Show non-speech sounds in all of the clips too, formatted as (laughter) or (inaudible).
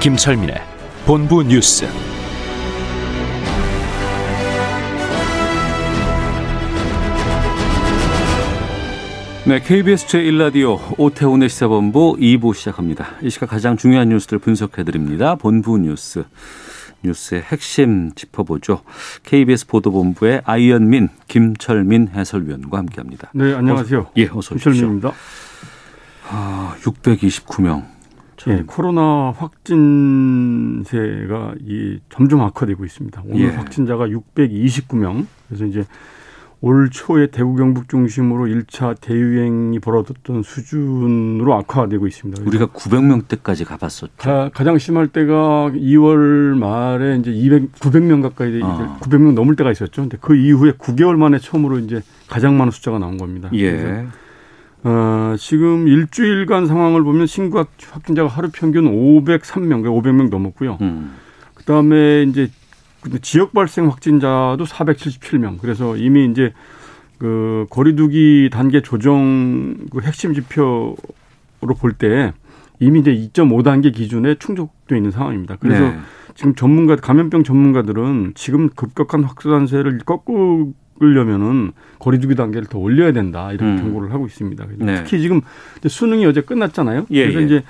김철민의 본부 뉴스. 네, KBS 제1라디오 오태훈의 시사본부 2부 시작합니다. 이 시각 가장 중요한 뉴스들 분석해드립니다. 본부 뉴스. 뉴스의 핵심 짚어보죠. KBS 보도본부의 아이언민, 김철민 해설위원과 함께합니다. 네, 안녕하세요. 어서, 예, 어서 오십시오. 김철민입니다. 아, 629명. 예, 코로나 확진세가 이 점점 악화되고 있습니다. 오늘 예. 확진자가 629명. 그래서 이제 올 초에 대구 경북 중심으로 1차 대유행이 벌어졌던 수준으로 악화되고 있습니다. 우리가 900명대까지 가봤었죠. 가, 가장 심할 때가 2월 말에 이제 200, 900명 가까이 돼, 아. 900명 넘을 때가 있었죠. 근데 그 이후에 9개월 만에 처음으로 이제 가장 많은 숫자가 나온 겁니다. 예. 어, 지금 일주일간 상황을 보면 신규 확- 확진자가 하루 평균 503명, 500명 넘었고요. 음. 그 다음에 이제 지역 발생 확진자도 477명. 그래서 이미 이제 그 거리두기 단계 조정 그 핵심 지표로 볼 때 이미 이제 2.5단계 기준에 충족돼 있는 상황입니다. 그래서 네. 지금 전문가 감염병 전문가들은 지금 급격한 확산세를 꺾 으려면은 거리두기 단계를 더 올려야 된다 이렇게 음. 경고를 하고 있습니다. 네. 특히 지금 수능이 어제 끝났잖아요. 예, 그래서 예. 이제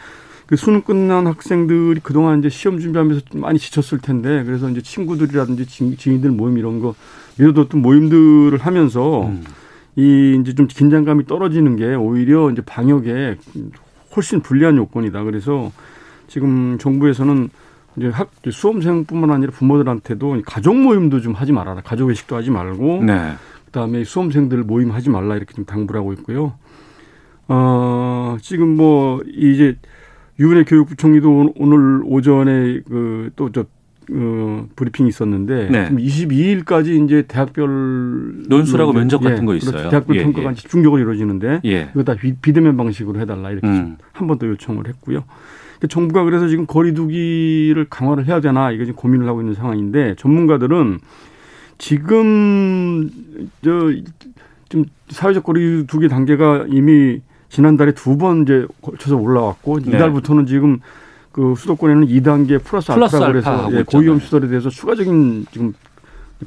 그 수능 끝난 학생들이 그동안 이제 시험 준비하면서 좀 많이 지쳤을 텐데 그래서 이제 친구들이라든지 지- 지인들 모임 이런 거 믿어뒀던 모임들을 하면서 음. 이 이제 좀 긴장감이 떨어지는 게 오히려 이제 방역에 훨씬 불리한 요건이다. 그래서 지금 정부에서는 이제 학 수험생뿐만 아니라 부모들한테도 가족 모임도 좀 하지 말아라. 가족 외식도 하지 말고 네. 그다음에 수험생들 모임 하지 말라 이렇게 좀 당부를 하고 있고요. 어, 지금 뭐 이제 유은혜 교육부총리도 오- 오늘 오전에 그또저 어, 브리핑이 있었는데 네. 지금 22일까지 이제 대학별 논술하고 이제- 면접 같은 거 그렇죠. 있어요. 대학별 예, 평가가 예. 집중적으로 이루어지는데 예. 이거 다 비- 비대면 방식으로 해달라 이렇게 음. 한번 더 요청을 했고요. 그러니까 정부가 그래서 지금 거리두기를 강화를 해야 되나 이거 지금 고민을 하고 있는 상황인데 전문가들은 지금 저 좀 사회적 거리두기 단계가 이미 지난달에 두 번 이제 거쳐서 올라왔고 네. 이달부터는 지금 그 수도권에는 2단계 플러스, 플러스 알파라고 알파 그래서 하고 예. 고위험 시설에 대해서 추가적인 지금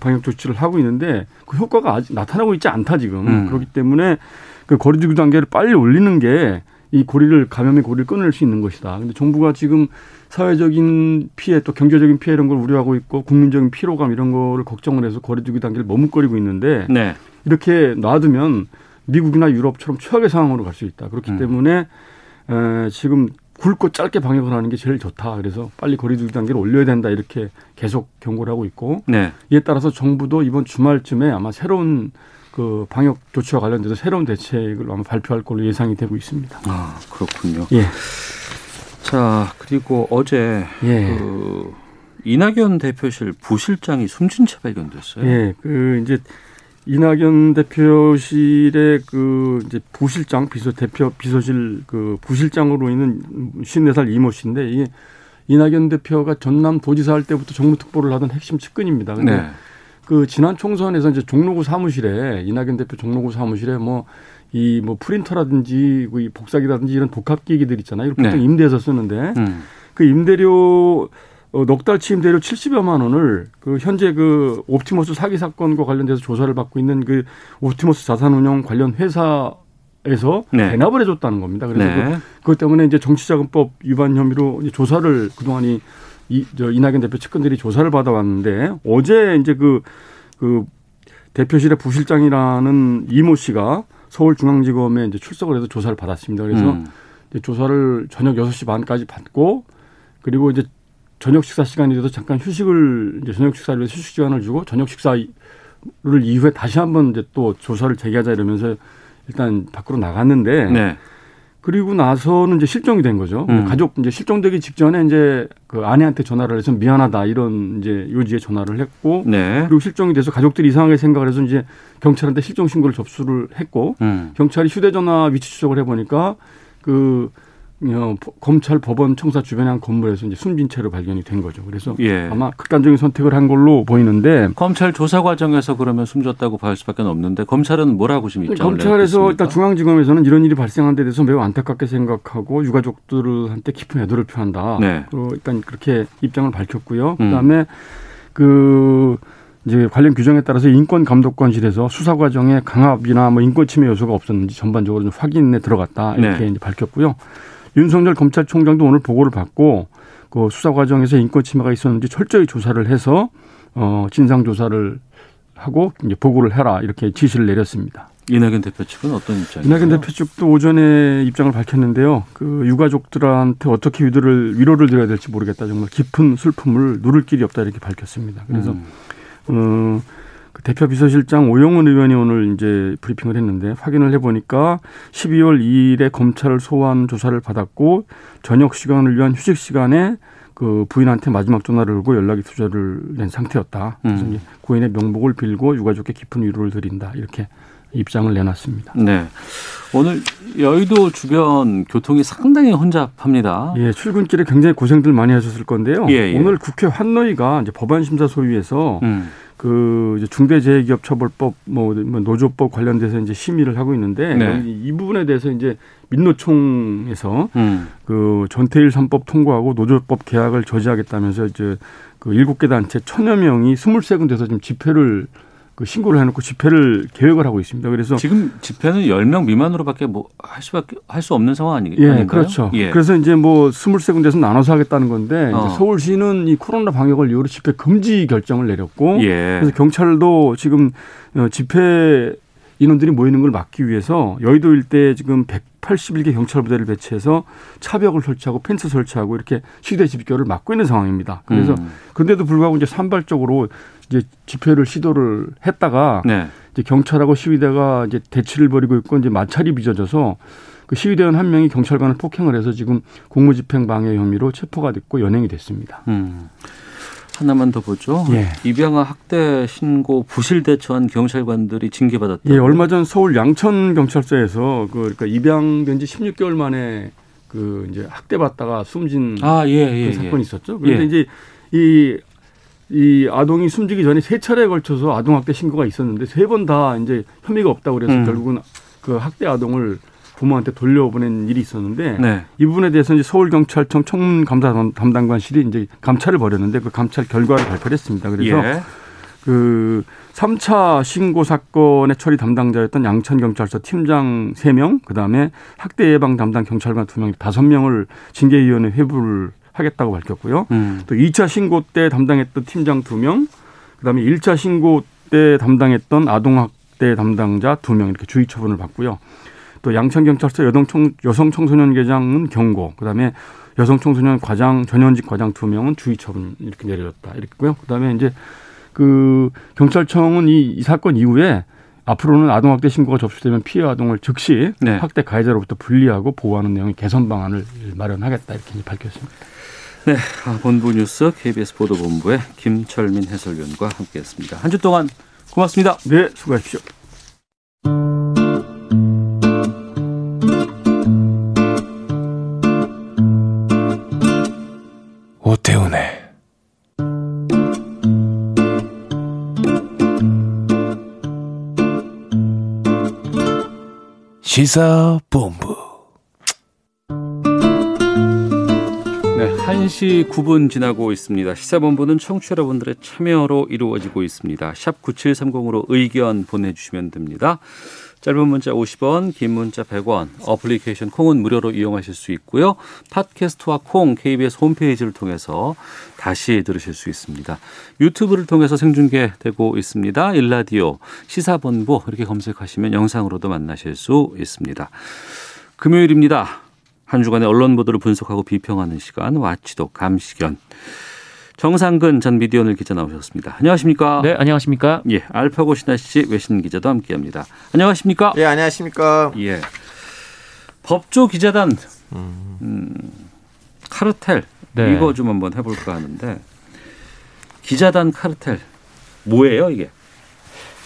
방역 조치를 하고 있는데 그 효과가 아직 나타나고 있지 않다 지금 음. 그렇기 때문에 그 거리두기 단계를 빨리 올리는 게 이 고리를 감염의 고리를 끊을 수 있는 것이다. 근데 정부가 지금 사회적인 피해 또 경제적인 피해 이런 걸 우려하고 있고 국민적인 피로감 이런 거를 걱정을 해서 거리두기 단계를 머뭇거리고 있는데 네. 이렇게 놔두면 미국이나 유럽처럼 최악의 상황으로 갈 수 있다. 그렇기 음. 때문에 에, 지금 굵고 짧게 방역을 하는 게 제일 좋다. 그래서 빨리 거리두기 단계를 올려야 된다. 이렇게 계속 경고를 하고 있고 네. 이에 따라서 정부도 이번 주말쯤에 아마 새로운 그 방역 조치와 관련돼서 새로운 대책을 아마 발표할 걸로 예상이 되고 있습니다. 아, 그렇군요. 예. 자, 그리고 어제 예. 그 이낙연 대표실 부실장이 숨진 채 발견됐어요. 예. 그 이제 이낙연 대표실의 그 이제 부실장 비서 대표 비서실 그 부실장으로 있는 54살 이모 씨인데 이게 이낙연 대표가 전남 도지사 할 때부터 정무 특보를 하던 핵심 측근입니다. 근데 네. 그 지난 총선에서 이제 종로구 사무실에 이낙연 대표 종로구 사무실에 뭐 이뭐 프린터라든지 그이 복사기라든지 이런 복합기기들 있잖아요. 이걸 보통 네. 임대해서 쓰는데 음. 그 임대료 어, 넉 달치 임대료 70여만 원을 그 현재 그 옵티머스 사기 사건과 관련돼서 조사를 받고 있는 그 옵티머스 자산운용 관련 회사에서 네. 대납을 해줬다는 겁니다. 그래서 네. 그, 그것 때문에 이제 정치자금법 위반 혐의로 이제 조사를 그동안이 이, 저 이낙연 대표 측근들이 조사를 받아왔는데 어제 이제 그, 그 대표실의 부실장이라는 이모 씨가 서울중앙지검에 이제 출석을 해서 조사를 받았습니다. 그래서 음. 조사를 저녁 6시 반까지 받고 그리고 이제 저녁 식사 시간이 돼서 잠깐 휴식을 이제 저녁 식사를 위해서 휴식 시간을 주고 저녁 식사를 이후에 다시 한번 이제 또 조사를 재개하자 이러면서 일단 밖으로 나갔는데 네. 그리고 나서는 이제 실종이 된 거죠. 음. 가족 이제 실종되기 직전에 이제 그 아내한테 전화를 해서 미안하다 이런 이제 요지에 전화를 했고 네. 그리고 실종이 돼서 가족들이 이상하게 생각을 해서 이제 경찰한테 실종 신고를 접수를 했고 음. 경찰이 휴대전화 위치 추적을 해보니까 그 어, 법- 검찰 법원 청사 주변의 한 건물에서 이제 숨진 채로 발견이 된 거죠. 그래서 예. 아마 극단적인 선택을 한 걸로 보이는데 검찰 조사 과정에서 그러면 숨졌다고 볼 수밖에 없는데 검찰은 뭐라고 지금 입장을 검찰에서 일단? 중앙지검에서는 이런 일이 발생한 데 대해서 매우 안타깝게 생각하고 유가족들한테 깊은 애도를 표한다. 네. 그리고 일단 그렇게 입장을 밝혔고요. 음. 그다음에 그 이제 관련 규정에 따라서 인권감독관실에서 수사 과정에 강압이나 뭐 인권 침해 요소가 없었는지 전반적으로 좀 확인에 들어갔다 이렇게 네. 이제 밝혔고요. 윤석열 검찰총장도 오늘 보고를 받고 그 수사 과정에서 인권 침해가 있었는지 철저히 조사를 해서 어 진상 조사를 하고 이제 보고를 해라 이렇게 지시를 내렸습니다. 이낙연 대표 측은 어떤 입장이에요? 이낙연 대표 측도 오전에 입장을 밝혔는데요. 그 유가족들한테 어떻게 위로를 위로를 드려야 될지 모르겠다. 정말 깊은 슬픔을 누를 길이 없다 이렇게 밝혔습니다. 그래서 음. 어, 그 대표 비서실장 오영훈 의원이 오늘 이제 브리핑을 했는데 확인을 해보니까 12월 2일에 검찰 소환 조사를 받았고 저녁 시간을 위한 휴식 시간에 그 부인한테 마지막 전화를 걸고 연락이 두절을 낸 상태였다. 그래서 음. 고인의 명복을 빌고 유가족께 깊은 위로를 드린다. 이렇게 입장을 내놨습니다. 네. 오늘 여의도 주변 교통이 상당히 혼잡합니다. 예, 출근길에 굉장히 고생들 많이 하셨을 건데요. 예, 예. 오늘 국회 환노위가 이제 법안 심사 소위에서 음. 그 이제 중대재해기업처벌법 뭐 노조법 관련돼서 이제 심의를 하고 있는데 네. 이, 이 부분에 대해서 이제 민노총에서 음. 그 전태일 3법 통과하고 노조법 계약을 저지하겠다면서 이제 그 일곱 개 단체 천여 명이 스물세 군데서 지금 집회를 그 신고를 해놓고 집회를 계획을 하고 있습니다. 그래서 지금 집회는 10명 미만으로밖에 뭐 할 수밖에 할 수 없는 상황 아니, 예, 아닌가요? 그렇죠. 예. 그래서 이제 뭐 스물세 군데서 나눠서 하겠다는 건데 어. 서울시는 이 코로나 방역을 이유로 집회 금지 결정을 내렸고 예. 그래서 경찰도 지금 어, 집회 인원들이 모이는 걸 막기 위해서 여의도 일대에 지금 181개 경찰 부대를 배치해서 차벽을 설치하고 펜스 설치하고 이렇게 시대 집결을 막고 있는 상황입니다. 그래서 음. 그런데도 불구하고 이제 산발적으로 이제 집회를 시도를 했다가 네. 이제 경찰하고 시위대가 이제 대치를 벌이고 있고 이제 마찰이 빚어져서 그 시위대원 한 명이 경찰관을 폭행을 해서 지금 공무집행 방해 혐의로 체포가 됐고 연행이 됐습니다. 음. 하나만 더 보죠. 예. 입양아 학대 신고 부실 대처한 경찰관들이 징계받았다. 예, 얼마 전 서울 양천 경찰서에서 그 그러니까 입양된 지 16개월 만에 그 이제 학대받다가 숨진 아, 예, 예. 그 사건이 예. 있었죠. 그런데 예. 이제 이, 이 아동이 숨지기 전에 세 차례에 걸쳐서 아동학대 신고가 있었는데 세 번 다 이제 혐의가 없다고 그래서 음. 결국은 그 학대 아동을 부모한테 돌려보낸 일이 있었는데 네. 이 부분에 대해서 이제 서울경찰청 청문감사 담당관실이 이제 감찰을 벌였는데 그 감찰 결과를 발표를 했습니다. 그래서 예. 그 3차 신고 사건의 처리 담당자였던 양천경찰서 팀장 3명, 그 다음에 학대 예방 담당 경찰관 2명, 5명을 징계위원회 회부를 하겠다고 밝혔고요. 음. 또 2차 신고 때 담당했던 팀장 2명, 그 다음에 1차 신고 때 담당했던 아동학대 담당자 2명 이렇게 주의 처분을 받고요. 또 양천경찰서 여성청, 여성청소년계장은 경고, 그 다음에 여성청소년 과장 전현직 과장 2명은 주의 처분 이렇게 내려졌다 이렇고요. 그 다음에 이제 그 경찰청은 이, 이 사건 이후에 앞으로는 아동학대 신고가 접수되면 피해 아동을 즉시 네. 학대 가해자로부터 분리하고 보호하는 내용의 개선 방안을 마련하겠다 이렇게 밝혔습니다. 네. 아, 본부 뉴스 KBS 보도본부의 김철민 해설위원과 함께했습니다. 한 주 동안 고맙습니다. 네, 수고하십시오. 시사본부 네, 1시 9분 지나고 있습니다. 시사본부는 청취자 여러분들의 참여로 이루어지고 있습니다. 샵 9730으로 의견 보내주시면 됩니다. 짧은 문자 50원, 긴 문자 100원, 어플리케이션 콩은 무료로 이용하실 수 있고요. 팟캐스트와 콩, KBS 홈페이지를 통해서 다시 들으실 수 있습니다. 유튜브를 통해서 생중계되고 있습니다. 일라디오, 시사본부 이렇게 검색하시면 영상으로도 만나실 수 있습니다. 금요일입니다. 한 주간의 언론 보도를 분석하고 비평하는 시간 와치도 감시견. 정상근 전 미디어널 기자 나오셨습니다. 안녕하십니까? 네, 안녕하십니까? 예, 알파고 신하 씨 외신 기자도 함께합니다. 안녕하십니까? 예, 안녕하십니까. 예. 법조 기자단 음, 카르텔 네. 이거 좀 한번 해볼까 하는데 기자단 카르텔 뭐예요 이게?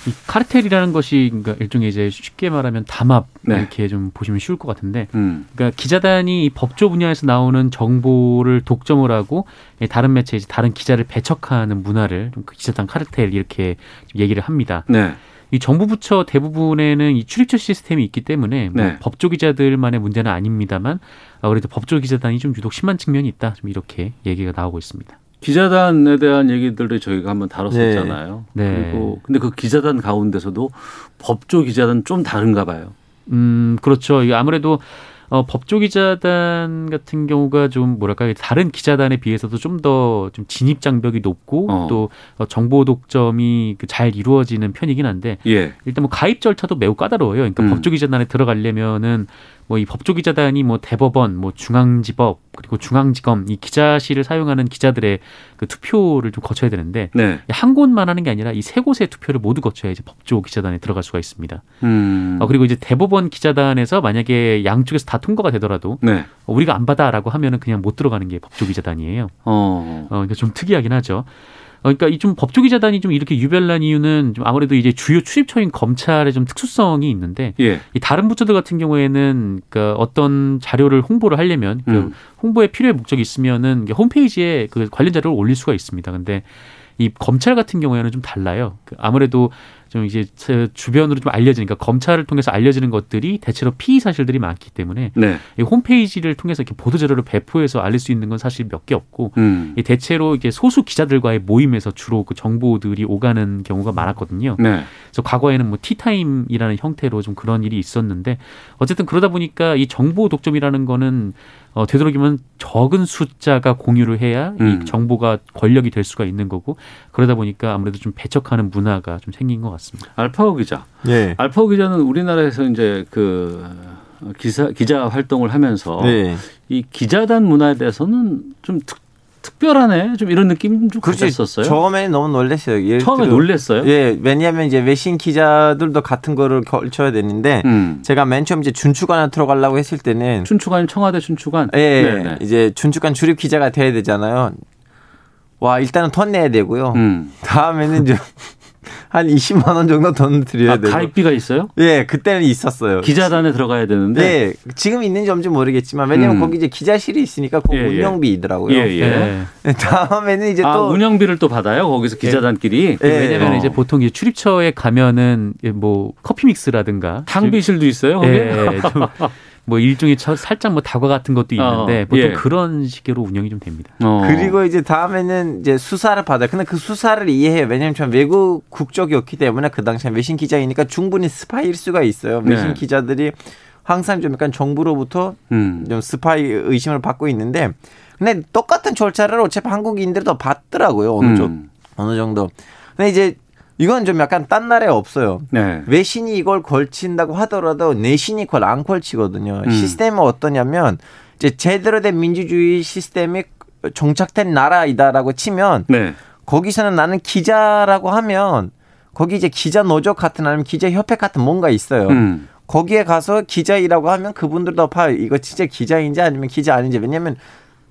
이 카르텔이라는 것이 그러니까 일종의 이제 쉽게 말하면 담합 네. 이렇게 좀 보시면 쉬울 것 같은데 음. 그러니까 기자단이 이 법조 분야에서 나오는 정보를 독점을 하고 예, 다른 매체 이제 다른 기자를 배척하는 문화를 좀그 기자단 카르텔 이렇게 좀 얘기를 합니다. 네. 이 정부 부처 대부분에는 이 출입처 시스템이 있기 때문에 뭐 네. 법조 기자들만의 문제는 아닙니다만 어, 그래도 법조 기자단이 좀 유독 심한 측면이 있다. 좀 이렇게 얘기가 나오고 있습니다. 기자단에 대한 얘기들을 저희가 한번 다뤘었잖아요. 네. 그리고 근데 그 기자단 가운데서도 법조 기자단 좀 다른가 봐요. 음, 그렇죠. 아무래도 어, 법조 기자단 같은 경우가 좀 뭐랄까 다른 기자단에 비해서도 좀 더좀 진입 장벽이 높고 어. 또 어, 정보 독점이 그 잘 이루어지는 편이긴 한데 예. 일단 뭐 가입 절차도 매우 까다로워요. 그러니까 음. 법조 기자단에 들어가려면은 뭐 이 법조 기자단이 뭐 대법원, 뭐 중앙지법 그리고 중앙지검 이 기자실을 사용하는 기자들의 그 투표를 좀 거쳐야 되는데 네. 한 곳만 하는 게 아니라 이 세 곳의 투표를 모두 거쳐야 이제 법조 기자단에 들어갈 수가 있습니다. 음. 어, 그리고 이제 대법원 기자단에서 만약에 양쪽에서 다 통과가 되더라도 네. 어, 우리가 안 받아라고 하면은 그냥 못 들어가는 게 법조 기자단이에요. 어. 어, 그러니까 좀 특이하긴 하죠. 어, 그러니까 이 좀 법조 기자단이 좀 이렇게 유별난 이유는 좀 아무래도 이제 주요 출입처인 검찰의 좀 특수성이 있는데 예. 이 다른 부처들 같은 경우에는 그 어떤 자료를 홍보를 하려면 그 음. 홍보에 필요의 목적이 있으면은 홈페이지에 그 관련 자료를 올릴 수가 있습니다. 근데 이 검찰 같은 경우에는 좀 달라요. 그 아무래도 좀 이제 제 주변으로 좀 알려지니까 검찰을 통해서 알려지는 것들이 대체로 피의 사실들이 많기 때문에 네. 이 홈페이지를 통해서 이렇게 보도 자료를 배포해서 알릴 수 있는 건 사실 몇 개 없고 음. 이 대체로 이게 소수 기자들과의 모임에서 주로 그 정보들이 오가는 경우가 많았거든요. 네. 그래서 과거에는 뭐 티타임이라는 형태로 좀 그런 일이 있었는데 어쨌든 그러다 보니까 이 정보 독점이라는 거는 어, 되도록이면 적은 숫자가 공유를 해야 음. 이 정보가 권력이 될 수가 있는 거고 그러다 보니까 아무래도 좀 배척하는 문화가 좀 생긴 것 같습니다. 알파고 기자. 예. 알파고 기자는 우리나라에서 이제 그 기사 기자 활동을 하면서 네. 이 기자단 문화에 대해서는 좀 특, 특별하네 좀 이런 느낌 좀 그렇지. 가졌었어요. 처음에는 너무 놀랐어요. 처음에 들어- 놀랬어요. 예, 왜냐하면 이제 외신 기자들도 같은 거를 걸쳐야 되는데 음. 제가 맨 처음 이제 준축관에 들어가려고 했을 때는 춘추관 청와대 춘추관. 예, 네네. 이제 준축관 출입 기자가 돼야 되잖아요. 와, 일단은 돈 내야 되고요. 음. 다음에는 좀 (laughs) 한 20만 원 정도 돈 드려야 아, 되고. 가입비가 있어요? 예, 그때는 있었어요. 기자단에 들어가야 되는데. 네, 지금 있는지 없는지 모르겠지만 왜냐면 음. 거기 이제 기자실이 있으니까 그 예, 예. 운영비이더라고요. 예, 예. 네. 다음에는 이제 아, 또 운영비를 또 받아요? 거기서 기자단끼리. 예. 왜냐하면 어. 이제 보통 이제 출입처에 가면은 뭐 커피 믹스라든가 탕비실도 있어요, 거기? 예, 좀 (laughs) 뭐 일종의 차- 살짝 뭐 다과 같은 것도 있는데 어, 보통 예. 그런 식으로 운영이 좀 됩니다. 어. 그리고 이제 다음에는 이제 수사를 받아요. 근데 그 수사를 이해해요. 왜냐하면 전 외국 국적이었기 때문에 그 당시에 외신 기자이니까 충분히 스파이일 수가 있어요. 외신 네. 기자들이 항상 좀 약간 정부로부터 음. 좀 스파이 의심을 받고 있는데 근데 똑같은 절차를 어차피 한국인들도 받더라고요. 어느 정도. 음. 어느 정도. 근데 이제 이건 좀 약간 딴 나라에 없어요. 네. 외신이 이걸 걸친다고 하더라도 내신이 그걸 안 걸치거든요. 음. 시스템은 어떠냐면 이제 제대로 된 민주주의 시스템이 정착된 나라이다라고 치면 네. 거기서는 나는 기자라고 하면 거기 이제 기자 노조 같은 아니면 기자 협회 같은 뭔가 있어요. 음. 거기에 가서 기자이라고 하면 그분들도 봐 이거 진짜 기자인지 아니면 기자 아닌지 왜냐면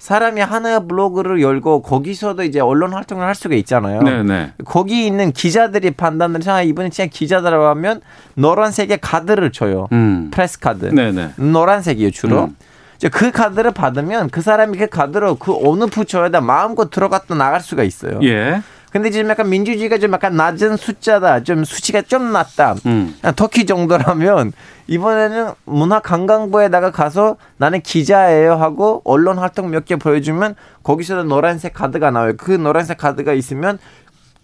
사람이 하나의 블로그를 열고 거기서도 이제 언론 활동을 할 수가 있잖아요. 네, 네. 거기 있는 기자들이 판단을 해서 아, 이분이 진짜 기자다라고 하면 노란색의 카드를 줘요. 음. press card. 네, 네. 노란색이에요, 주로. 음. 이제 그 카드를 받으면 그 사람이 그 카드로 그 어느 부처에다 마음껏 들어갔다 나갈 수가 있어요. 예. 근데 지금 약간 민주주의가 좀 약간 낮은 숫자다. 좀 수치가 좀 낮다. 음. 아, 터키 정도라면 이번에는 문화관광부에다가 가서 나는 기자예요 하고 언론 활동 몇 개 보여주면 거기서도 노란색 카드가 나와요. 그 노란색 카드가 있으면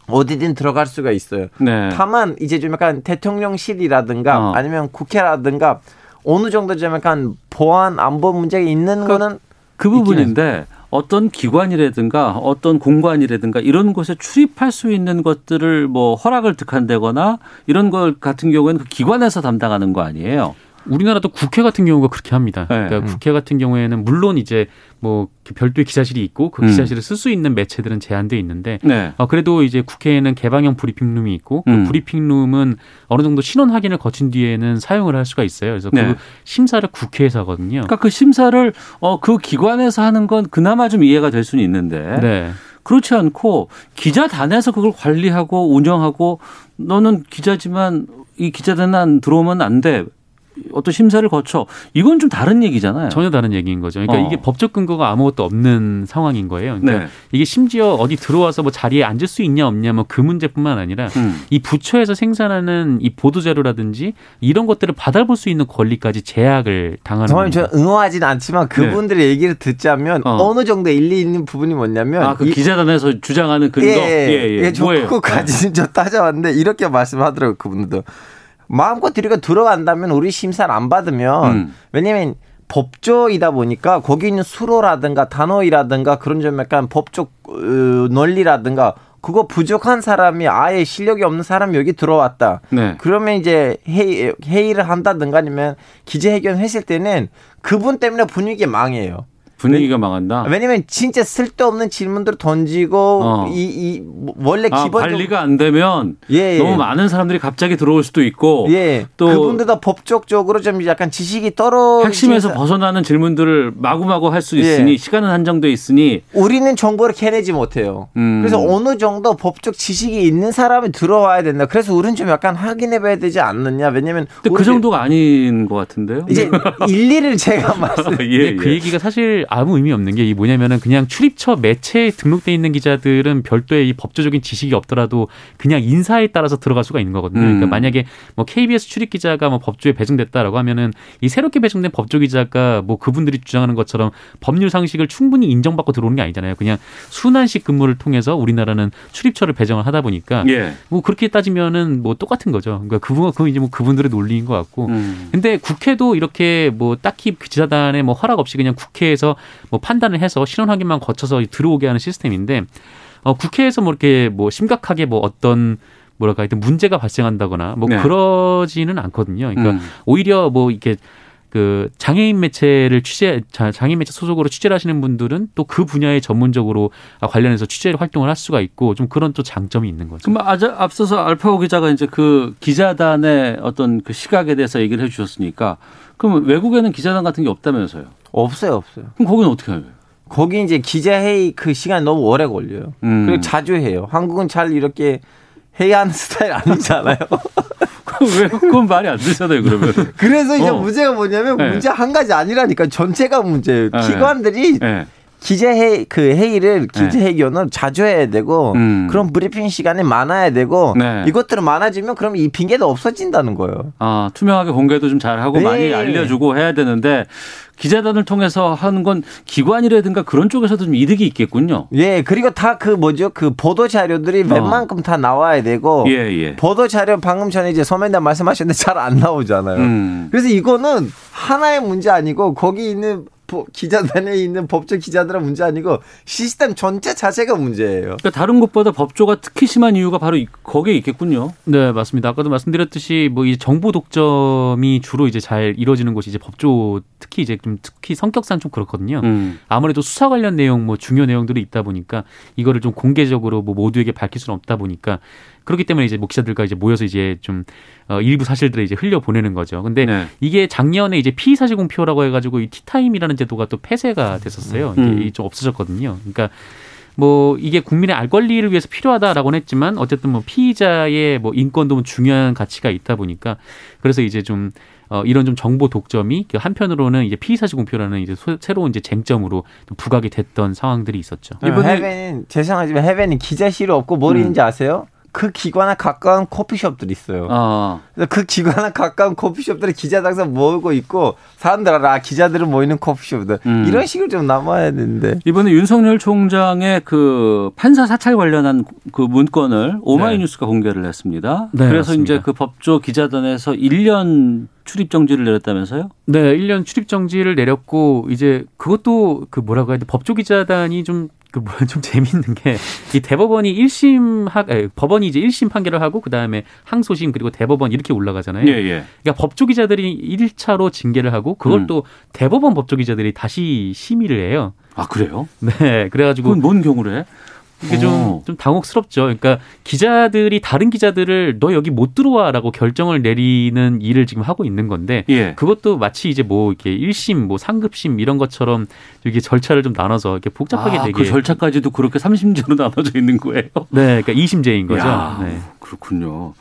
어디든 들어갈 수가 있어요. 네. 다만 이제 좀 약간 대통령실이라든가 어. 아니면 국회라든가 어느 정도 좀 약간 보안 안보 문제가 있는 거는 그 부분인데 어떤 기관이라든가 어떤 공관이라든가 이런 곳에 출입할 수 있는 것들을 뭐 허락을 득한다거나 이런 걸 같은 경우에는 그 기관에서 담당하는 거 아니에요. 우리나라도 국회 같은 경우가 그렇게 합니다. 네. 그러니까 음. 국회 같은 경우에는 물론 이제 뭐 별도의 기자실이 있고 그 음. 기자실을 쓸수 있는 매체들은 제한돼 있는데 네. 어, 그래도 이제 국회에는 개방형 브리핑룸이 있고 음. 그 브리핑룸은 어느 정도 신원 확인을 거친 뒤에는 사용을 할 수가 있어요. 그래서 네. 그 심사를 국회에서 하거든요. 그러니까 그 심사를 어, 그 기관에서 하는 건 그나마 좀 이해가 될 수는 있는데 네. 그렇지 않고 기자단에서 그걸 관리하고 운영하고 너는 기자지만 이 기자단 안 들어오면 안 돼. 어떤 심사를 거쳐 이건 좀 다른 얘기잖아요. 전혀 다른 얘기인 거죠. 그러니까 어. 이게 법적 근거가 아무것도 없는 상황인 거예요. 그러니까 네. 이게 심지어 어디 들어와서 뭐 자리에 앉을 수 있냐 없냐 뭐 그 문제뿐만 아니라 음. 이 부처에서 생산하는 이 보도 자료라든지 이런 것들을 받아볼 수 있는 권리까지 제약을 당하는. 저는 응원하진 않지만 그분들의 얘기를 듣자면 네. 어. 어. 느 정도 일리 있는 부분이 뭐냐면 아, 그 이- 기자단에서 주장하는 근거. 예, 예, 예. 예, 저 뭐예요? 그거까지는 저 따져봤는데 이렇게 말씀하더라고요 그분들도 마음껏 들이가 들어간다면 우리 심사를 안 받으면 음. 왜냐면 법조이다 보니까 거기 있는 수로라든가 단어이라든가 그런 좀 약간 법적 어, 논리라든가 그거 부족한 사람이 아예 실력이 없는 사람이 여기 들어왔다. 네. 그러면 이제 회의, 회의를 한다든가 아니면 기자회견 했을 때는 그분 때문에 분위기 망해요. 분위기가 망한다. 왜냐면 진짜 쓸데없는 질문들을 던지고 어. 이, 이 원래 아, 기본 관리가 안 되면 예, 예. 너무 많은 사람들이 갑자기 들어올 수도 있고 예. 또 그분들 다 법적적으로 좀 약간 지식이 떨어 핵심에서 벗어나는 질문들을 마구마구 할 수 있으니 예. 시간은 한정돼 있으니 우리는 정보를 캐내지 못해요. 음. 그래서 어느 정도 법적 지식이 있는 사람이 들어와야 된다. 그래서 우리는 좀 약간 확인해봐야 되지 않느냐. 왜냐면 근데 그 정도가 아닌 것 같은데요. 이제 (laughs) 일리를 제가 (laughs) 말씀. 예, 근데 그 예. 얘기가 사실 아무 의미 없는 게 이 뭐냐면은 그냥 출입처 매체에 등록돼 있는 기자들은 별도의 이 법조적인 지식이 없더라도 그냥 인사에 따라서 들어갈 수가 있는 거거든요. 그러니까 음. 만약에 뭐 KBS 출입 기자가 뭐 법조에 배정됐다라고 하면은 이 새롭게 배정된 법조 기자가 뭐 그분들이 주장하는 것처럼 법률 상식을 충분히 인정받고 들어오는 게 아니잖아요. 그냥 순환식 근무를 통해서 우리나라는 출입처를 배정을 하다 보니까 예. 뭐 그렇게 따지면은 뭐 똑같은 거죠. 그러니까 그분 그 이제 뭐 그분들의 논리인 것 같고. 음. 근데 국회도 이렇게 뭐 딱히 기자단의 뭐 허락 없이 그냥 국회에서 뭐 판단을 해서 신원 확인만 거쳐서 들어오게 하는 시스템인데 어 국회에서 뭐 이렇게 뭐 심각하게 뭐 어떤 뭐랄까 하여튼 문제가 발생한다거나 뭐 네. 그러지는 않거든요. 그러니까 음. 오히려 뭐 이렇게 그 장애인 매체를 취재 자- 장애인 매체 소속으로 취재를 하시는 분들은 또 그 분야에 전문적으로 관련해서 취재 활동을 할 수가 있고 좀 그런 또 장점이 있는 거죠. 그럼 앞서서 알파고 기자가 이제 그 기자단의 어떤 그 시각에 대해서 얘기를 해 주셨으니까 그럼 외국에는 기자단 같은 게 없다면서요? 없어요, 없어요. 그럼 거기는 어떻게 해요? 거기 이제 기자회의 그 시간이 너무 오래 걸려요. 음. 그리고 자주 해요. 한국은 잘 이렇게 회의하는 (laughs) 스타일 아니잖아요. (laughs) 왜 그건 말이 안 되잖아요 그러면. 그래서 이제 어. 문제가 뭐냐면 네. 문제 한 가지 아니라니까 전체가 문제예요. 네. 기관들이 예. 기자회 그 회의를 기자회견을 자주 해야 되고 음. 그런 브리핑 시간이 많아야 되고 네. 이것들은 많아지면 그럼 이 핑계도 없어진다는 거예요. 아 투명하게 공개도 좀 잘하고 네. 많이 알려주고 해야 되는데 기자단을 통해서 하는 건 기관이라든가 그런 쪽에서도 좀 이득이 있겠군요. 예, 그리고 다 그 뭐죠? 그 보도 자료들이 어. 웬만큼 다 나와야 되고 예 예. 보도 자료 방금 전에 이제 서면대 말씀하셨는데 잘 안 나오잖아요. 음. 그래서 이거는 하나의 문제 아니고 거기 있는 보- 기자단에 있는 법조 기자들의 문제 아니고 시스템 전체 자체가 문제예요. 그러니까 다른 것보다 법조가 특히 심한 이유가 바로 이- 거기에 있겠군요. 네, 맞습니다. 아까도 말씀드렸듯이 뭐 이 정보 독점이 주로 이제 잘 이루어지는 곳이 이제 법조 특히 이제 좀 특히 성격상 좀 그렇거든요. 음. 아무래도 수사 관련 내용 뭐 중요 내용들이 있다 보니까 이거를 좀 공개적으로 뭐 모두에게 밝힐 수는 없다 보니까 그렇기 때문에 이제 뭐 기자들과 이제 모여서 이제 좀 어, 일부 사실들을 이제 흘려 보내는 거죠. 근데 네. 이게 작년에 이제 피의 사실 공표라고 해가지고 이 티타임이라는 제도가 또 폐쇄가 됐었어요. 음. 이게 좀 없어졌거든요. 그러니까 뭐 이게 국민의 알 권리를 위해서 필요하다라고는 했지만 어쨌든 뭐 피의자의 뭐 인권도 중요한 가치가 있다 보니까 그래서 이제 좀 어, 이런 좀 정보 독점이 그 한편으로는 이제 피의사실 공표라는 이제 소- 새로운 이제 쟁점으로 좀 부각이 됐던 상황들이 있었죠. 이번에- 해외는 죄송하지만 해외는 기자실이 없고 뭘 음. 있는지 아세요? 그 기관에 가까운 커피숍들이 있어요. 아. 그래서 그 기관에 가까운 커피숍들에 기자당사 모이고 있고 사람들 알아 기자들은 모이는 커피숍들 음. 이런 식으로 좀 남아야 되는데 이번에 윤석열 총장의 그 판사 사찰 관련한 그 문건을 오마이뉴스가 공개를 했습니다. 네, 그래서 맞습니다. 이제 그 법조 기자단에서 1년 출입 정지를 내렸다면서요? 네, 1년 출입 정지를 내렸고 이제 그것도 그 뭐라고 해야 돼 법조 기자단이 좀 그뭐좀 재밌는 게 이 대법원이 1심 하 에, 법원이 이제 1심 판결을 하고 그다음에 항소심 그리고 대법원 이렇게 올라가잖아요. 예, 예. 그러니까 법조 기자들이 1차로 징계를 하고 그걸 음. 또 대법원 법조 기자들이 다시 심의를 해요. 아, 그래요? 네. 그래 가지고 그건 뭔 경우래? 이게 어. 좀, 좀 당혹스럽죠. 그러니까 기자들이 다른 기자들을 너 여기 못 들어와라고 결정을 내리는 일을 지금 하고 있는 건데 예. 그것도 마치 이제 뭐 이렇게 1심, 뭐 상급심 이런 것처럼 이게 절차를 좀 나눠서 이렇게 복잡하게 아, 되게 그 절차까지도 그렇게 삼심제로 나눠져 있는 거예요? 네, 그러니까 2심제인 거죠. 야, 네. 그렇군요.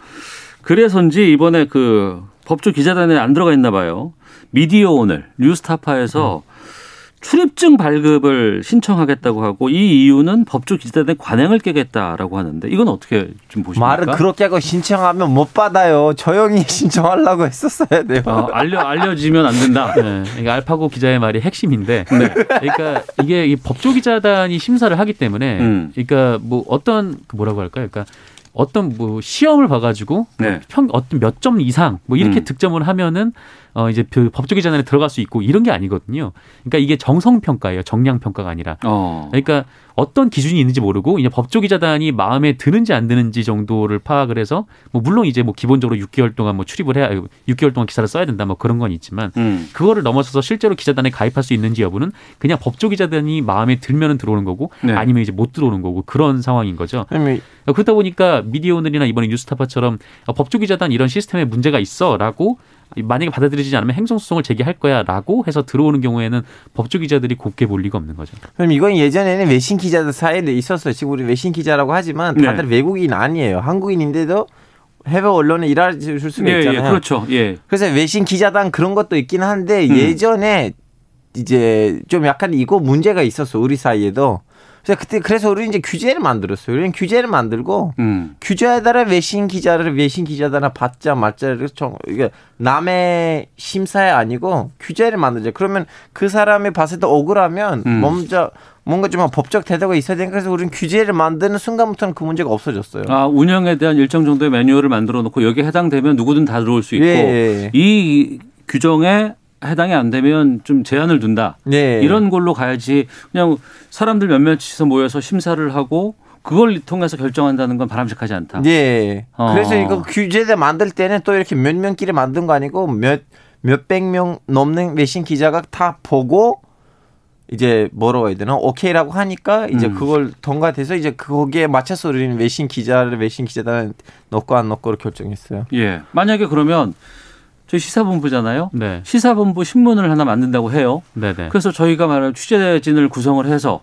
그래서인지 이번에 그 법조 기자단에 안 들어가 있나 봐요. 미디어 오늘 뉴스타파에서 출입증 발급을 신청하겠다고 하고 이 이유는 법조 기자단의 관행을 깨겠다라고 하는데 이건 어떻게 좀 보십니까? 말을 그렇게 하고 신청하면 못 받아요. 조용히 (laughs) 신청하려고 했었어야 돼요. 어, 알려 알려지면 안 된다. (laughs) 네, 이게 알파고 기자의 말이 핵심인데, 그러니까 이게 이 법조 기자단이 심사를 하기 때문에, 음. 그러니까 뭐 어떤 그 뭐라고 할까요? 그러니까 어떤 뭐 시험을 봐가지고 네. 평 어떤 몇 점 이상 뭐 이렇게 음. 득점을 하면은 어 이제 그 법조 기자단에 들어갈 수 있고 이런 게 아니거든요. 그러니까 이게 정성 평가예요. 정량 평가가 아니라. 어. 그러니까 어떤 기준이 있는지 모르고 이제 법조기자단이 마음에 드는지 안 드는지 정도를 파악을 해서 뭐 물론 이제 뭐 기본적으로 6개월 동안 뭐 출입을 해야 6개월 동안 기사를 써야 된다 뭐 그런 건 있지만 음. 그거를 넘어서서 실제로 기자단에 가입할 수 있는지 여부는 그냥 법조기자단이 마음에 들면은 들어오는 거고 네. 아니면 이제 못 들어오는 거고 그런 상황인 거죠. 그러면 그러다 보니까 미디어 오늘이나 이번에 뉴스타파처럼 어, 법조기자단 이런 시스템에 문제가 있어라고 만약에 받아들이지 않으면 행정소송을 제기할 거야라고 해서 들어오는 경우에는 법조 기자들이 곱게 볼 리가 없는 거죠. 그럼 이건 예전에는 외신 기자들 사이에 있었어요. 지금 우리 외신 기자라고 하지만 다들 네. 외국인 아니에요. 한국인인데도 해외 언론에 일할 수가 예, 있잖아요. 예, 그렇죠. 예. 그래서 외신 기자단 그런 것도 있긴 한데 음. 예전에 이제 좀 약간 이거 문제가 있었어 우리 사이에도. 그래서 그때 그래서 우리 이제 규제를 만들었어요. 우리는 규제를 만들고 음. 규제에 따라 외신 기자를 외신 기자단을 받자 말자를 정 이게 남의 심사에 아니고 규제를 만들자. 그러면 그 사람이 봤을 때 억울하면 음. 먼저 뭔가 좀 법적 대도가 있어야 되니까 그래서 우리는 규제를 만드는 순간부터는 그 문제가 없어졌어요. 아, 운영에 대한 일정 정도의 매뉴얼을 만들어 놓고 여기에 해당되면 누구든 다 들어올 수 있고 예, 예. 이 규정에 해당이 안 되면 좀 제한을 둔다. 네. 이런 걸로 가야지 그냥 사람들 몇몇이서 모여서 심사를 하고 그걸 통해서 결정한다는 건 바람직하지 않다. 예. 어. 그래서 이거 규제를 만들 때는 또 이렇게 몇 명끼리 만든 거 아니고 몇 몇백 명 넘는 외신 기자가 다 보고 이제 뭐라고 해야 되나 오케이라고 하니까 이제 음. 그걸 통과돼서 이제 거기에 맞춰서 우리는 외신 기자를 외신 기자단 넣고 안 넣고를 결정했어요. 예. 만약에 그러면 저희 시사본부잖아요. 네, 시사본부 신문을 하나 만든다고 해요. 네, 네. 그래서 저희가 말하는 취재진을 구성을 해서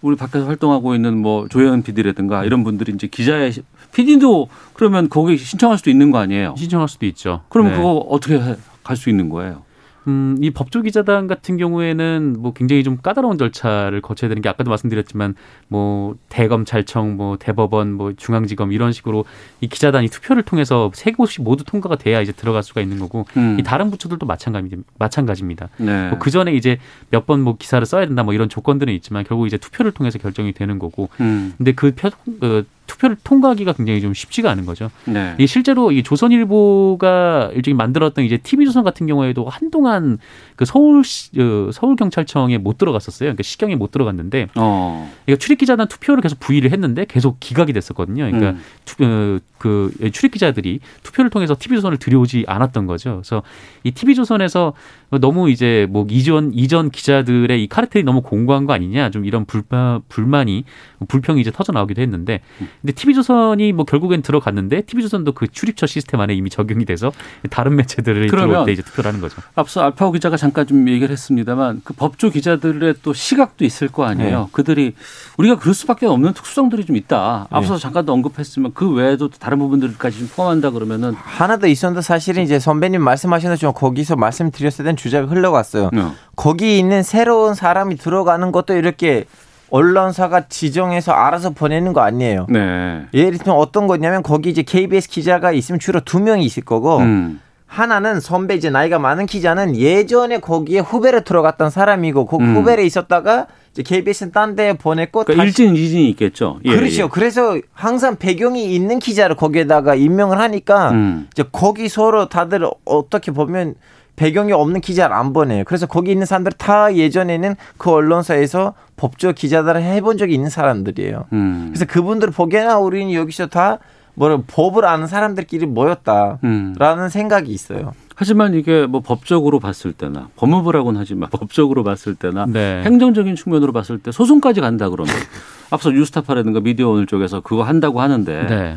우리 밖에서 활동하고 있는 뭐 조혜은 PD라든가 이런 분들이 이제 기자의 PD도 그러면 거기 신청할 수도 있는 거 아니에요? 신청할 수도 있죠. 그러면 네. 그거 어떻게 갈 수 있는 거예요? 음, 이 법조기자단 같은 경우에는 뭐 굉장히 좀 까다로운 절차를 거쳐야 되는 게 아까도 말씀드렸지만 뭐 대검찰청, 뭐 대법원, 뭐 중앙지검 이런 식으로 이 기자단이 투표를 통해서 세 곳이 모두 통과가 돼야 이제 들어갈 수가 있는 거고 음. 이 다른 부처들도 마찬가지 마찬가지입니다. 네. 뭐그 전에 이제 몇 번 뭐 기사를 써야 된다 뭐 이런 조건들은 있지만 결국 이제 투표를 통해서 결정이 되는 거고 음. 근데 그 표, 그 투표를 통과하기가 굉장히 좀 쉽지가 않은 거죠. 네. 이 실제로 이 조선일보가 일종의 만들었던 이제 TV조선 같은 경우에도 한동안 그 서울 어, 서울 경찰청에 못 들어갔었어요. 그러니까 시경에 못 들어갔는데 어. 이거 출입 기자단 투표를 계속 부의를 했는데 계속 기각이 됐었거든요. 그러니까 음. 투, 어, 그 출입 기자들이 투표를 통해서 TV조선을 들여오지 않았던 거죠. 그래서 이 TV조선에서 너무 이제 뭐 이전 이전 기자들의 이 카르텔이 너무 공고한 거 아니냐 좀 이런 불만 불만이 불평이 이제 터져 나오기도 했는데 근데 TV조선이 뭐 결국엔 들어갔는데 TV조선도 그 출입처 시스템 안에 이미 적용이 돼서 다른 매체들을 들어올 때 이제 투표를 하는 거죠. 앞서 알파오 기자가 잠깐 좀 얘기를 했습니다만 그 법조 기자들의 또 시각도 있을 거 아니에요. 네. 그들이 우리가 그럴 수밖에 없는 특수성들이 좀 있다. 앞서 잠깐도 언급했지만 그 외에도 또 다른 부분들까지 좀 포함한다 그러면은 하나 더 있었는데 사실은 이제 선배님 말씀하신 것처럼 거기서 말씀드렸을 땐 주 제가 흘러갔어요. 어. 거기 있는 새로운 사람이 들어가는 것도 이렇게 언론사가 지정해서 알아서 보내는 거 아니에요. 네. 예를 들면 어떤 거냐면 거기 이제 KBS 기자가 있으면 주로 두 명이 있을 거고 음. 하나는 선배 이제 나이가 많은 기자는 예전에 거기에 후배로 들어갔던 사람이고 그 음. 후배로 있었다가 이제 KBS는 딴 데 보냈고 그러니까 일진 이진이 있겠죠. 예, 그렇죠. 예. 그래서 항상 배경이 있는 기자를 거기에다가 임명을 하니까 음. 이제 거기 서로 다들 어떻게 보면 배경이 없는 기자를 안 보내요. 그래서 거기 있는 사람들 다 예전에는 그 언론사에서 법조 기자들을 해본 적이 있는 사람들이에요. 음. 그래서 그분들 보기에는 우리는 여기서 다 뭐라 법을 아는 사람들끼리 모였다라는 음. 생각이 있어요. 하지만 이게 뭐 법적으로 봤을 때나 법무부라고는 하지만 법적으로 봤을 때나 네. 행정적인 측면으로 봤을 때 소송까지 간다 그러면 (laughs) 앞서 뉴스타파라든가 미디어 오늘 쪽에서 그거 한다고 하는데 네.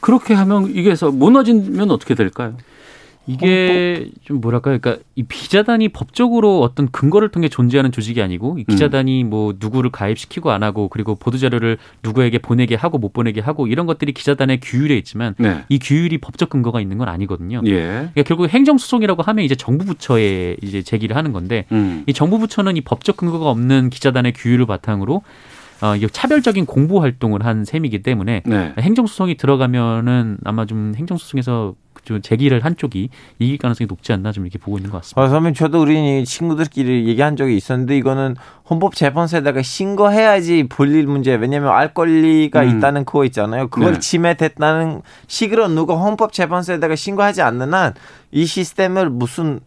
그렇게 하면 이게서 무너지면 어떻게 될까요? 이게 좀 뭐랄까 그러니까 이 기자단이 법적으로 어떤 근거를 통해 존재하는 조직이 아니고 이 기자단이 뭐 누구를 가입시키고 안 하고 그리고 보도 자료를 누구에게 보내게 하고 못 보내게 하고 이런 것들이 기자단의 규율에 있지만 네. 이 규율이 법적 근거가 있는 건 아니거든요. 예. 그러니까 결국 행정 소송이라고 하면 이제 정부 부처에 이제 제기를 하는 건데 음. 이 정부 부처는 이 법적 근거가 없는 기자단의 규율을 바탕으로 어, 이 차별적인 공보 활동을 한 셈이기 때문에 네. 행정소송이 들어가면은 아마 좀 행정소송에서 좀 제기를 한 쪽이 이길 가능성이 높지 않나 좀 이렇게 보고 있는 것 같습니다. 어, 선배님 저도 우리 친구들끼리 얘기한 적이 있었는데 이거는 헌법재판소에다가 신고해야지 볼일 문제. 왜냐하면 알 권리가 음. 있다는 그거 있잖아요. 그걸 네. 침해됐다는 식으로 누가 헌법재판소에다가 신고하지 않는 한 이 시스템을 무슨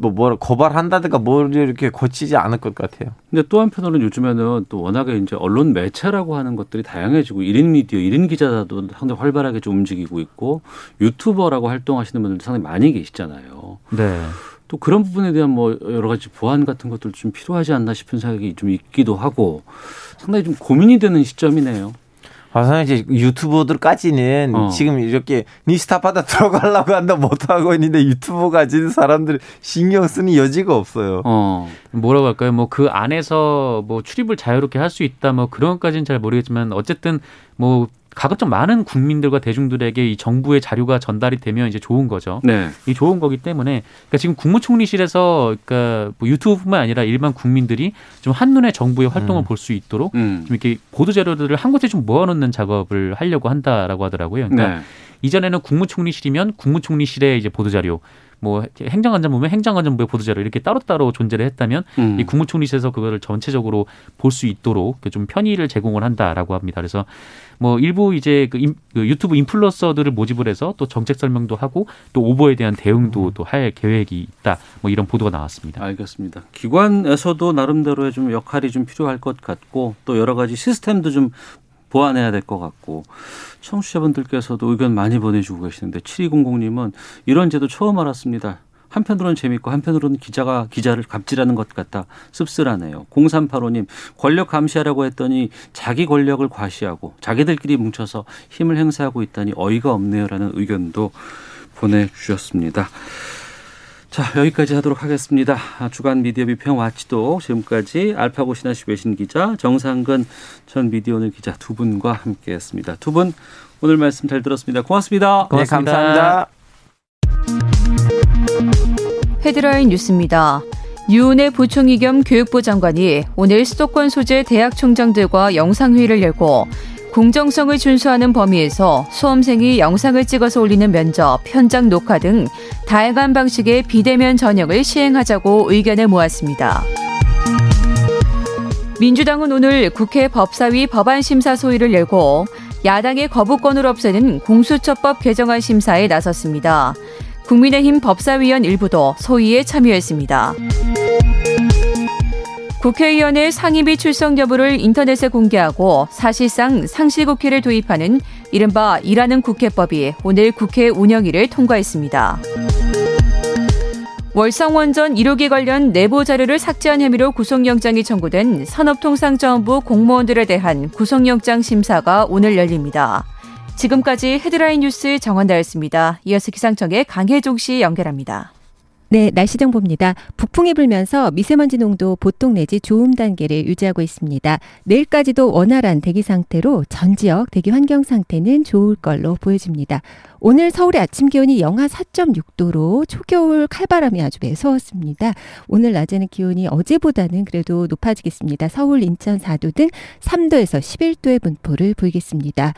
뭐 뭐라 고발한다든가 뭘 이렇게 고치지 않을 것 같아요. 근데 또 한편으로는 요즘에는 또 워낙에 이제 언론 매체라고 하는 것들이 다양해지고 1인 미디어, 1인 기자도 상당히 활발하게 좀 움직이고 있고 유튜버라고 활동하시는 분들도 상당히 많이 계시잖아요. 네. 또 그런 부분에 대한 뭐 여러 가지 보완 같은 것들 좀 필요하지 않나 싶은 생각이 좀 있기도 하고 상당히 좀 고민이 되는 시점이네요. 아, 선생님 이제 유튜버들까지는 어. 지금 이렇게 니스타파다 들어가려고 한다 못하고 있는데 유튜버 가진 사람들 신경 쓰는 여지가 없어요. 어. 뭐라고 할까요? 뭐 그 안에서 뭐 출입을 자유롭게 할 수 있다 뭐 그런 것까지는 잘 모르겠지만 어쨌든 뭐 가급적 많은 국민들과 대중들에게 이 정부의 자료가 전달이 되면 이제 좋은 거죠. 네. 이 좋은 거기 때문에 그러니까 지금 국무총리실에서 그러니까 뭐 유튜브뿐만 아니라 일반 국민들이 좀 한눈에 정부의 활동을 음. 볼수 있도록 음. 좀 이렇게 보도 자료들을 한 곳에 좀 모아놓는 작업을 하려고 한다라고 하더라고요. 그러니까 네. 이전에는 국무총리실이면 국무총리실의 이제 보도 자료, 뭐 행정안전부면 행정안전부의 보도 자료 이렇게 따로따로 존재를 했다면 음. 이 국무총리실에서 그거를 전체적으로 볼 수 있도록 그좀 편의를 제공을 한다라고 합니다. 그래서 뭐 일부 이제 그, 인- 그 유튜브 인플루언서들을 모집을 해서 또 정책 설명도 하고 또 오보에 대한 대응도 또할 계획이 있다. 뭐 이런 보도가 나왔습니다. 알겠습니다. 기관에서도 나름대로의 좀 역할이 좀 필요할 것 같고 또 여러 가지 시스템도 좀 보완해야 될 것 같고 청취자분들께서도 의견 많이 보내주고 계시는데 7200님은 이런 제도 처음 알았습니다. 한편으로는 재밌고 한편으로는 기자가 기자를 갑질하는 것 같다 씁쓸하네요. 0385님 권력 감시하라고 했더니 자기 권력을 과시하고 자기들끼리 뭉쳐서 힘을 행사하고 있다니 어이가 없네요라는 의견도 보내주셨습니다. 자 여기까지 하도록 하겠습니다. 아, 주간 미디어 비평 와치도 지금까지 알파고 신하시 외신 기자 정상근 전 미디어오늘 기자 두 분과 함께했습니다. 두 분 오늘 말씀 잘 들었습니다. 고맙습니다. 고맙습니다. 네, 감사합니다. 헤드라인 뉴스입니다. 유은혜 부총리 겸 교육부 장관이 오늘 수도권 소재 대학 총장들과 영상회의를 열고 공정성을 준수하는 범위에서 수험생이 영상을 찍어서 올리는 면접, 현장 녹화 등 다양한 방식의 비대면 전형을 시행하자고 의견을 모았습니다. 민주당은 오늘 국회 법사위 법안 심사 소위를 열고 야당의 거부권을 없애는 공수처법 개정안 심사에 나섰습니다. 국민의힘 법사위원 일부도 소위에 참여했습니다. 국회의원의 상임위 출석 여부를 인터넷에 공개하고 사실상 상시국회를 도입하는 이른바 일하는 국회법이 오늘 국회 운영위를 통과했습니다. 월성원전 1호기 관련 내부 자료를 삭제한 혐의로 구속영장이 청구된 산업통상자원부 공무원들에 대한 구속영장 심사가 오늘 열립니다. 지금까지 헤드라인 뉴스 정원다였습니다. 이어서 기상청의 강혜종 씨 연결합니다. 네, 날씨 정보입니다. 북풍이 불면서 미세먼지 농도 보통 내지 좋음 단계를 유지하고 있습니다. 내일까지도 원활한 대기 상태로 전 지역 대기 환경 상태는 좋을 걸로 보여집니다. 오늘 서울의 아침 기온이 영하 4.6도로 초겨울 칼바람이 아주 매서웠습니다. 오늘 낮에는 기온이 어제보다는 그래도 높아지겠습니다. 서울, 인천 4도 등 3도에서 11도의 분포를 보이겠습니다.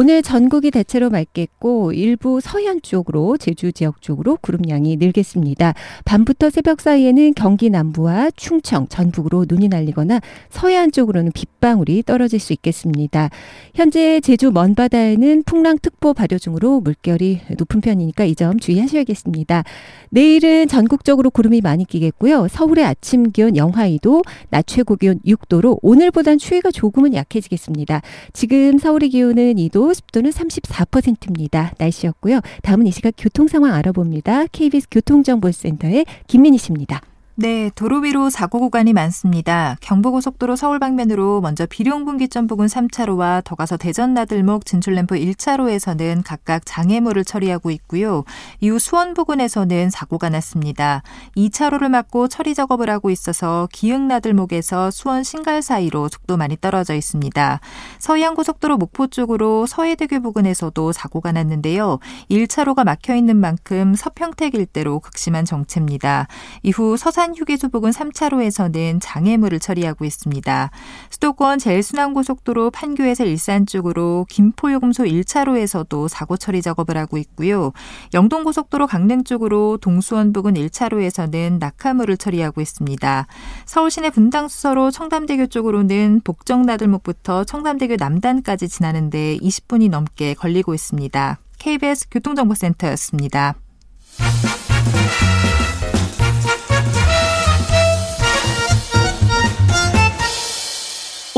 오늘 전국이 대체로 맑겠고 일부 서해안 쪽으로 제주 지역 쪽으로 구름량이 늘겠습니다. 밤부터 새벽 사이에는 경기 남부와 충청, 전북으로 눈이 날리거나 서해안 쪽으로는 빗방울이 떨어질 수 있겠습니다. 현재 제주 먼바다에는 풍랑특보 발효 중으로 물결이 높은 편이니까 이 점 주의하셔야겠습니다. 내일은 전국적으로 구름이 많이 끼겠고요. 서울의 아침 기온 영하 2도, 낮 최고 기온 6도로 오늘보단 추위가 조금은 약해지겠습니다. 지금 서울의 기온은 2도, 습도는 34%입니다. 날씨였고요. 다음은 이 시각 교통 상황 알아봅니다. KBS 교통정보센터의 김민희 씨입니다. 네, 도로 위로 사고 구간이 많습니다. 경부고속도로 서울 방면으로 먼저 비룡분기점 부근 3차로와 더 가서 대전 나들목 진출램프 1차로에서는 각각 장애물을 처리하고 있고요. 이후 수원 부근에서는 사고가 났습니다. 2차로를 막고 처리 작업을 하고 있어서 기흥 나들목에서 수원 신갈 사이로 속도 많이 떨어져 있습니다. 서해안고속도로 목포 쪽으로 서해대교 부근에서도 사고가 났는데요. 1차로가 막혀 있는 만큼 서평택 일대로 극심한 정체입니다. 이후 서산 휴게소 부근 3차로에서는 장애물을 처리하고 있습니다. 수도권 제일순환고속도로 판교에서 일산 쪽으로 김포요금소 1차로에서도 사고 처리 작업을 하고 있고요. 영동고속도로 강릉 쪽으로 동수원 부근 1차로에서는 낙하물을 처리하고 있습니다. 서울시내 분당수서로 청담대교 쪽으로는 복정나들목부터 청담대교 남단까지 지나는데 20분이 넘게 걸리고 있습니다. KBS 교통정보센터였습니다.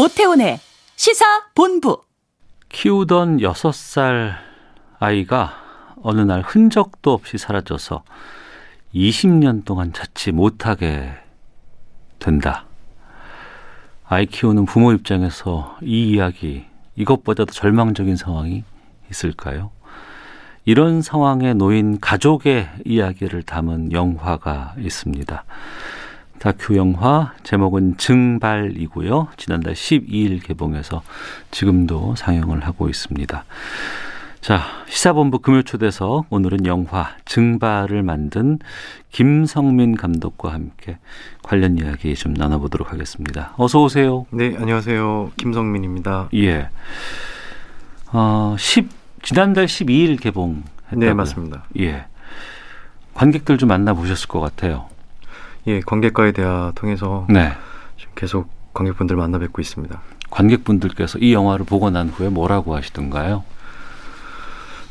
오태훈의 시사 본부. 키우던 여섯 살 아이가 어느 날 흔적도 없이 사라져서 20년 동안 찾지 못하게 된다. 아이 키우는 부모 입장에서 이 이야기, 이것보다도 절망적인 상황이 있을까요? 이런 상황에 놓인 가족의 이야기를 담은 영화가 있습니다. 다큐 영화 제목은 증발이고요. 지난달 12일 개봉해서 지금도 상영을 하고 있습니다. 자, 시사본부 금요 초대석 오늘은 영화 증발을 만든 김성민 감독과 함께 관련 이야기 좀 나눠보도록 하겠습니다. 어서 오세요. 네, 안녕하세요. 김성민입니다. 예. 어, 10 지난달 12일 개봉했다고요. 네, 맞습니다. 예. 관객들 좀 만나 보셨을 것 같아요. 예, 관객과의 대화 통해서 네. 계속 관객분들 만나 뵙고 있습니다. 관객분들께서 이 영화를 보고 난 후에 뭐라고 하시던가요?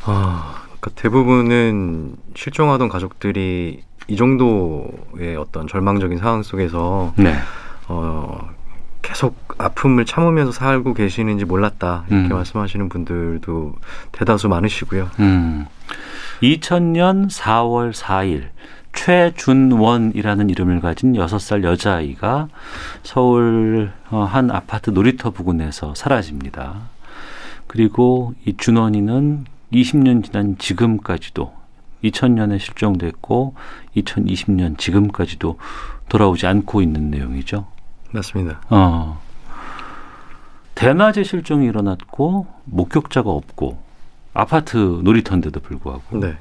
아, 그러니까 대부분은 실종하던 가족들이 이 정도의 어떤 절망적인 상황 속에서 네. 어, 계속 아픔을 참으면서 살고 계시는지 몰랐다 이렇게 음. 말씀하시는 분들도 대다수 많으시고요. 음. 2000년 4월 4일 최준원이라는 이름을 가진 6살 여자아이가 서울 어, 한 아파트 놀이터 부근에서 사라집니다. 그리고 이 준원이는 20년 지난 지금까지도 2000년에 실종됐고 2020년 지금까지도 돌아오지 않고 있는 내용이죠. 맞습니다. 어. 대낮에 실종이 일어났고 목격자가 없고 아파트 놀이터인데도 불구하고 네.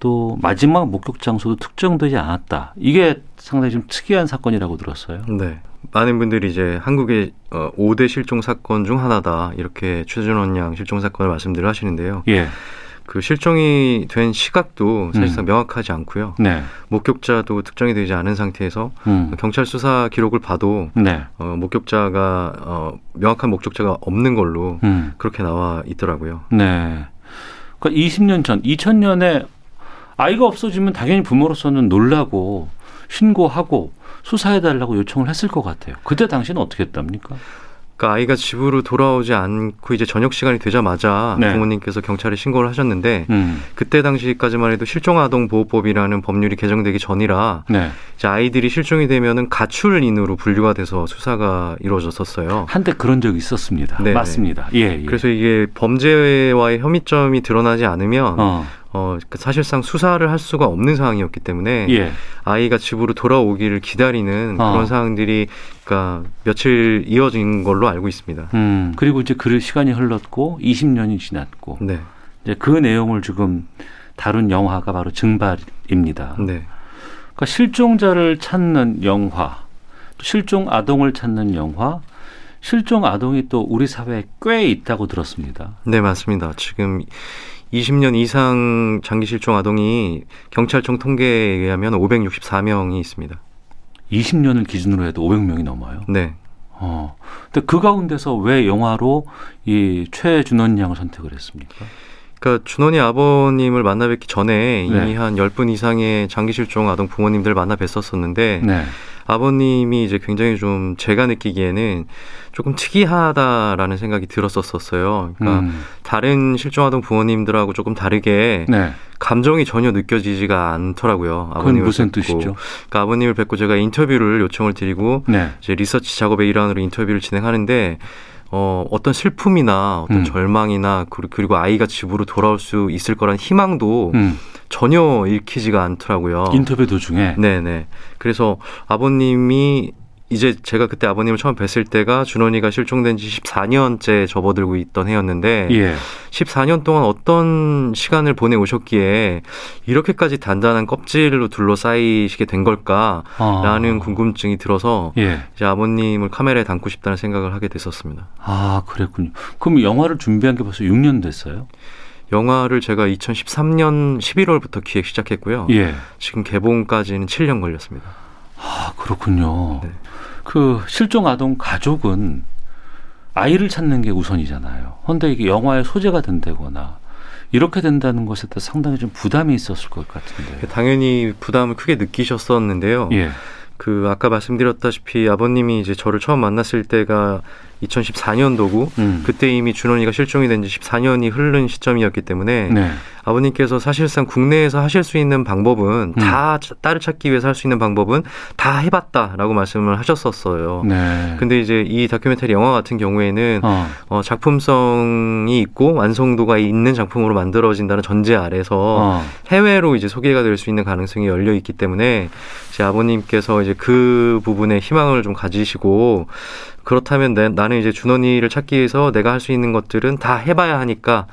또 마지막 목격 장소도 특정되지 않았다. 이게 상당히 좀 특이한 사건이라고 들었어요. 네. 많은 분들이 이제 한국의 어, 5대 실종 사건 중 하나다 이렇게 최준원 양 실종 사건을 말씀들을 하시는데요. 예. 그 실종이 된 시각도 사실상 명확하지 않고요. 네. 목격자도 특정이 되지 않은 상태에서 음. 경찰 수사 기록을 봐도 네. 어, 목격자가 어, 명확한 목격자가 없는 걸로 음. 그렇게 나와 있더라고요. 네. 그러니까 20년 전, 2000년에 아이가 없어지면 당연히 부모로서는 놀라고 신고하고 수사해달라고 요청을 했을 것 같아요. 그때 당시는 어떻게 했답니까? 그러니까 아이가 집으로 돌아오지 않고 이제 저녁 시간이 되자마자 네. 부모님께서 경찰에 신고를 하셨는데 음. 그때 당시까지만 해도 실종아동보호법이라는 법률이 개정되기 전이라 네. 이제 아이들이 실종이 되면은 가출인으로 분류가 돼서 수사가 이루어졌었어요. 한때 그런 적이 있었습니다. 네, 맞습니다. 예, 예. 그래서 이게 범죄와의 혐의점이 드러나지 않으면 어. 어, 그 사실상 수사를 할 수가 없는 상황이었기 때문에 예. 아이가 집으로 돌아오기를 기다리는 어. 그런 상황들이 그러니까 며칠 이어진 걸로 알고 있습니다. 음. 그리고 이제 그 시간이 흘렀고 20년이 지났고 네. 이제 그 내용을 지금 다룬 영화가 바로 증발입니다. 네. 그러니까 실종자를 찾는 영화, 또 실종 아동을 찾는 영화, 실종 아동이 또 우리 사회에 꽤 있다고 들었습니다. 네, 맞습니다. 지금 20년 이상 장기 실종 아동이 경찰청 통계에 의하면 564명이 있습니다. 20년을 기준으로 해도 500명이 넘어요. 네. 어. 근데 그 가운데서 왜 영화로 이 최준원 양을 선택을 했습니까? 그러니까 준원이 아버님을 만나 뵙기 전에 이미 네. 한 10분 이상의 장기 실종 아동 부모님들 만나 뵀었었는데 네. 아버님이 이제 굉장히 좀 제가 느끼기에는 조금 특이하다라는 생각이 들었었어요. 그러니까 음. 다른 실종 아동 부모님들하고 조금 다르게 네. 감정이 전혀 느껴지지가 않더라고요. 아버님을 무슨 뵙고. 뜻이죠? 그러니까 아버님을 뵙고 제가 인터뷰를 요청을 드리고 네. 이제 리서치 작업의 일환으로 인터뷰를 진행하는데 어, 어떤 슬픔이나 어떤 음. 절망이나 그리- 그리고 아이가 집으로 돌아올 수 있을 거란 희망도 음. 전혀 읽히지가 않더라고요. 인터뷰 도중에 네네. 그래서 아버님이 이제 제가 그때 아버님을 처음 뵀을 때가 준원이가 실종된 지 14년째 접어들고 있던 해였는데 예. 14년 동안 어떤 시간을 보내 오셨기에 이렇게까지 단단한 껍질로 둘러싸이시게 된 걸까라는 아. 궁금증이 들어서 예. 이제 아버님을 카메라에 담고 싶다는 생각을 하게 됐었습니다. 아, 그랬군요. 그럼 영화를 준비한 게 벌써 6년 됐어요? 영화를 제가 2013년 11월부터 기획 시작했고요. 예. 지금 개봉까지는 7년 걸렸습니다. 아, 그렇군요. 네. 그 실종 아동 가족은 아이를 찾는 게 우선이잖아요. 근데 이게 영화의 소재가 된다거나 이렇게 된다는 것에 대해서 상당히 좀 부담이 있었을 것 같은데. 당연히 부담을 크게 느끼셨었는데요. 예. 그 아까 말씀드렸다시피 아버님이 이제 저를 처음 만났을 때가 2014년도고 음. 그때 이미 준원이가 실종이 된 지 14년이 흐른 시점이었기 때문에 네. 아버님께서 사실상 국내에서 하실 수 있는 방법은 음. 다 차- 딸을 찾기 위해서 할 수 있는 방법은 다 해봤다라고 말씀을 하셨었어요. 네. 근데 이제 이 다큐멘터리 영화 같은 경우에는 어. 어, 작품성이 있고 완성도가 있는 작품으로 만들어진다는 전제 아래서 어. 해외로 이제 소개가 될 수 있는 가능성이 열려 있기 때문에 제 아버님께서 이제 그 부분에 희망을 좀 가지시고 그렇다면 내, 나는 이제 준원이를 찾기 위해서 내가 할 수 있는 것들은 다 해봐야 하니까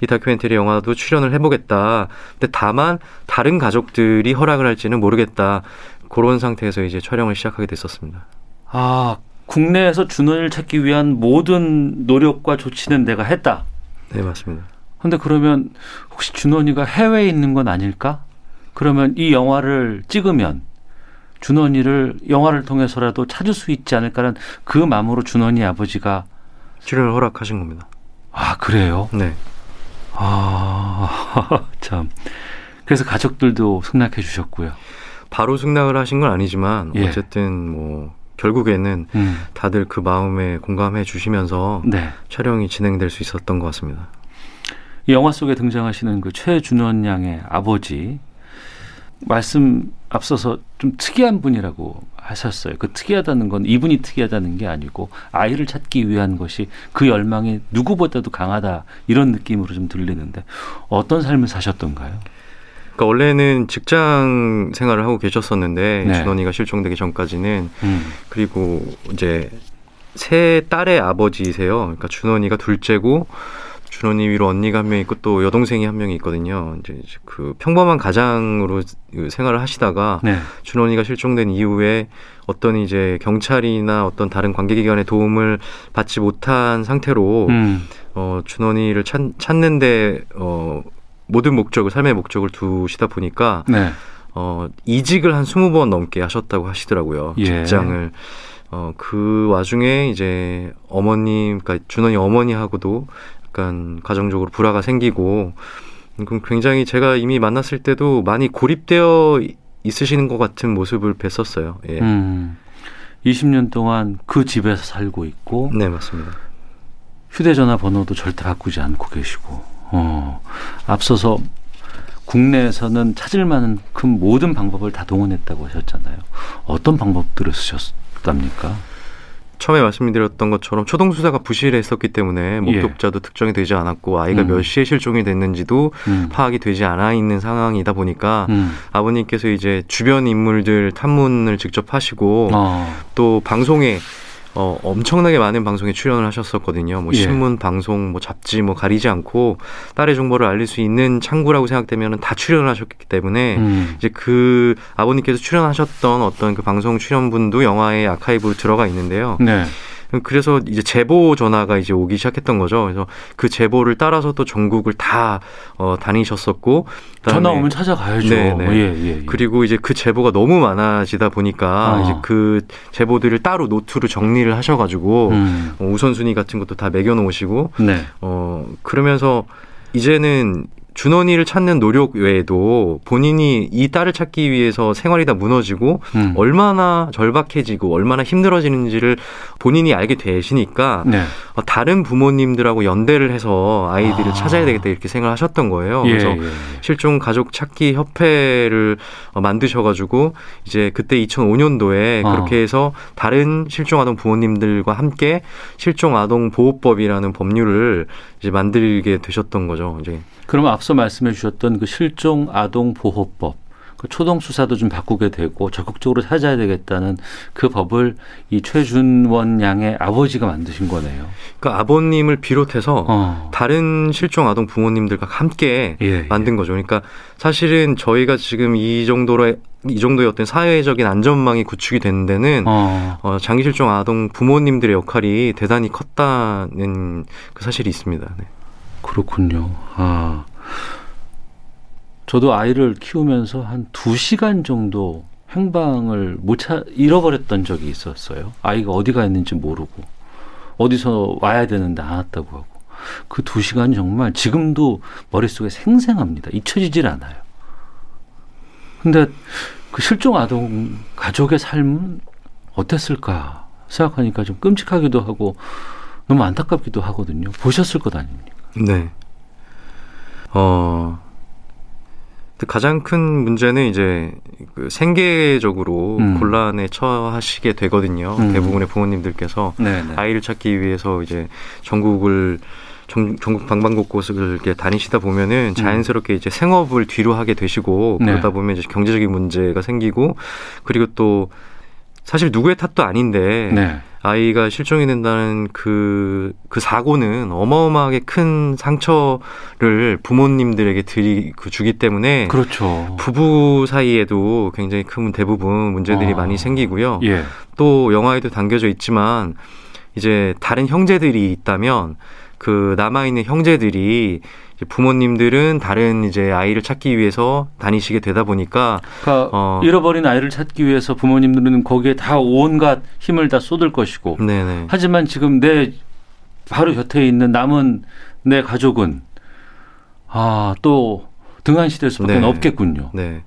이 다큐멘터리 영화도 출연을 해보겠다. 근데 다만 다른 가족들이 허락을 할지는 모르겠다. 그런 상태에서 이제 촬영을 시작하게 됐었습니다. 아, 국내에서 준원을 찾기 위한 모든 노력과 조치는 내가 했다. 네, 맞습니다. 근데 그러면 혹시 준원이가 해외에 있는 건 아닐까? 그러면 이 영화를 찍으면 준원이를 영화를 통해서라도 찾을 수 있지 않을까라는 그 마음으로 준원이 아버지가 출연을 허락하신 겁니다. 아 그래요? 네. 아 (laughs) 참. 그래서 가족들도 승낙해 주셨고요. 바로 승낙을 하신 건 아니지만 예. 어쨌든 뭐 결국에는 음. 다들 그 마음에 공감해 주시면서 네. 촬영이 진행될 수 있었던 것 같습니다. 이 영화 속에 등장하시는 그 최준원 양의 아버지 말씀 앞서서 좀 특이한 분이라고 하셨어요. 그 특이하다는 건 이분이 특이하다는 게 아니고 아이를 찾기 위한 것이 그 열망이 누구보다도 강하다 이런 느낌으로 좀 들리는데 어떤 삶을 사셨던가요? 그러니까 원래는 직장 생활을 하고 계셨었는데 네. 준원이가 실종되기 전까지는 음. 그리고 이제 세 딸의 아버지이세요. 그러니까 준원이가 둘째고 준원이 위로 언니가 한 명 있고 또 여동생이 한 명이 있거든요. 이제 그 평범한 가장으로 그 생활을 하시다가 네. 준원이가 실종된 이후에 어떤 이제 경찰이나 어떤 다른 관계기관의 도움을 받지 못한 상태로 음. 어, 준원이를 찾, 찾는데 어, 모든 목적을 삶의 목적을 두시다 보니까 네. 어, 이직을 한 20번 넘게 하셨다고 하시더라고요. 예. 직장을. 어, 그 와중에 이제 어머님, 그러니까 준원이 어머니하고도 약간 가정적으로 불화가 생기고 그럼 굉장히 제가 이미 만났을 때도 많이 고립되어 있으시는 것 같은 모습을 뵀었어요. 예. 음. 20년 동안 그 집에서 살고 있고 네, 맞습니다. 휴대전화 번호도 절대 바꾸지 않고 계시고 어, 앞서서 국내에서는 찾을 만큼 모든 방법을 다 동원했다고 하셨잖아요. 어떤 방법들을 쓰셨답니까? 처음에 말씀드렸던 것처럼 초동 수사가 부실했었기 때문에 목격자도 특정이 되지 않았고 아이가 음. 몇 시에 실종이 됐는지도 음. 파악이 되지 않아 있는 상황이다 보니까 음. 아버님께서 이제 주변 인물들 탐문을 직접 하시고 어. 또 방송에 어, 엄청나게 많은 방송에 출연을 하셨었거든요. 뭐 예. 신문, 방송, 뭐 잡지 뭐 가리지 않고 딸의 정보를 알릴 수 있는 창구라고 생각되면 다 출연을 하셨기 때문에 음. 이제 그 아버님께서 출연하셨던 어떤 그 방송 출연분도 영화의 아카이브로 들어가 있는데요. 네. 그래서 이제 제보 전화가 이제 오기 시작했던 거죠. 그래서 그 제보를 따라서 또 전국을 다 어, 다니셨었고 전화 오면 찾아가야죠. 네, 네. 예, 예, 예. 그리고 이제 그 제보가 너무 많아지다 보니까 아. 이제 그 제보들을 따로 노트로 정리를 하셔가지고 음. 어, 우선순위 같은 것도 다 매겨놓으시고 네. 어 그러면서 이제는 준원이를 찾는 노력 외에도 본인이 이 딸을 찾기 위해서 생활이 다 무너지고 음. 얼마나 절박해지고 얼마나 힘들어지는지를 본인이 알게 되시니까 네. 어, 다른 부모님들하고 연대를 해서 아이들을 아. 찾아야 되겠다 이렇게 생각하셨던 거예요. 예, 그래서 예, 예. 실종 가족 찾기 협회를 어, 만드셔가지고 이제 그때 2005년도에 어. 그렇게 해서 다른 실종 아동 부모님들과 함께 실종 아동 보호법이라는 법률을 이제 만들게 되셨던 거죠. 이제 그러면 앞서 말씀해 주셨던 그 실종 아동 보호법 그 초동 수사도 좀 바꾸게 되고 적극적으로 찾아야 되겠다는 그 법을 이 최준원 양의 아버지가 만드신 거네요. 그 아버님을 비롯해서 어. 다른 실종 아동 부모님들과 함께 예, 만든 거죠. 그러니까 사실은 저희가 지금 이 정도로 이 정도의 어떤 사회적인 안전망이 구축이 되는 데는 어. 어, 장기 실종 아동 부모님들의 역할이 대단히 컸다는 그 사실이 있습니다. 네. 그렇군요. 아. 저도 아이를 키우면서 한두 시간 정도 행방을 못 찾, 잃어버렸던 적이 있었어요. 아이가 어디 가 있는지 모르고, 어디서 와야 되는데 안 왔다고 하고. 그두 시간 정말 지금도 머릿속에 생생합니다. 잊혀지질 않아요. 근데 그 실종 아동 가족의 삶은 어땠을까 생각하니까 좀 끔찍하기도 하고 너무 안타깝기도 하거든요. 보셨을 것 아닙니까? 네. 어, 가장 큰 문제는 이제 그 생계적으로 음. 곤란에 처하시게 되거든요. 음. 대부분의 부모님들께서 네, 네. 아이를 찾기 위해서 이제 전국을 전, 전국 방방곡곡을 이렇게 다니시다 보면은 자연스럽게 이제 생업을 뒤로 하게 되시고 네. 그러다 보면 이제 경제적인 문제가 생기고 그리고 또 사실 누구의 탓도 아닌데 네. 아이가 실종이 된다는 그, 그 사고는 어마어마하게 큰 상처를 부모님들에게 드리, 그 주기 때문에 그렇죠. 부부 사이에도 굉장히 큰 대부분 문제들이 아. 많이 생기고요. 예. 또 영화에도 담겨져 있지만 이제 다른 형제들이 있다면 그 남아있는 형제들이 부모님들은 다른 이제 아이를 찾기 위해서 다니시게 되다 보니까 그러니까 어. 잃어버린 아이를 찾기 위해서 부모님들은 거기에 다 온갖 힘을 다 쏟을 것이고 네네. 하지만 지금 내 바로 곁에 있는 남은 내 가족은 아 또 등한시될 수밖에 네. 없겠군요. 네.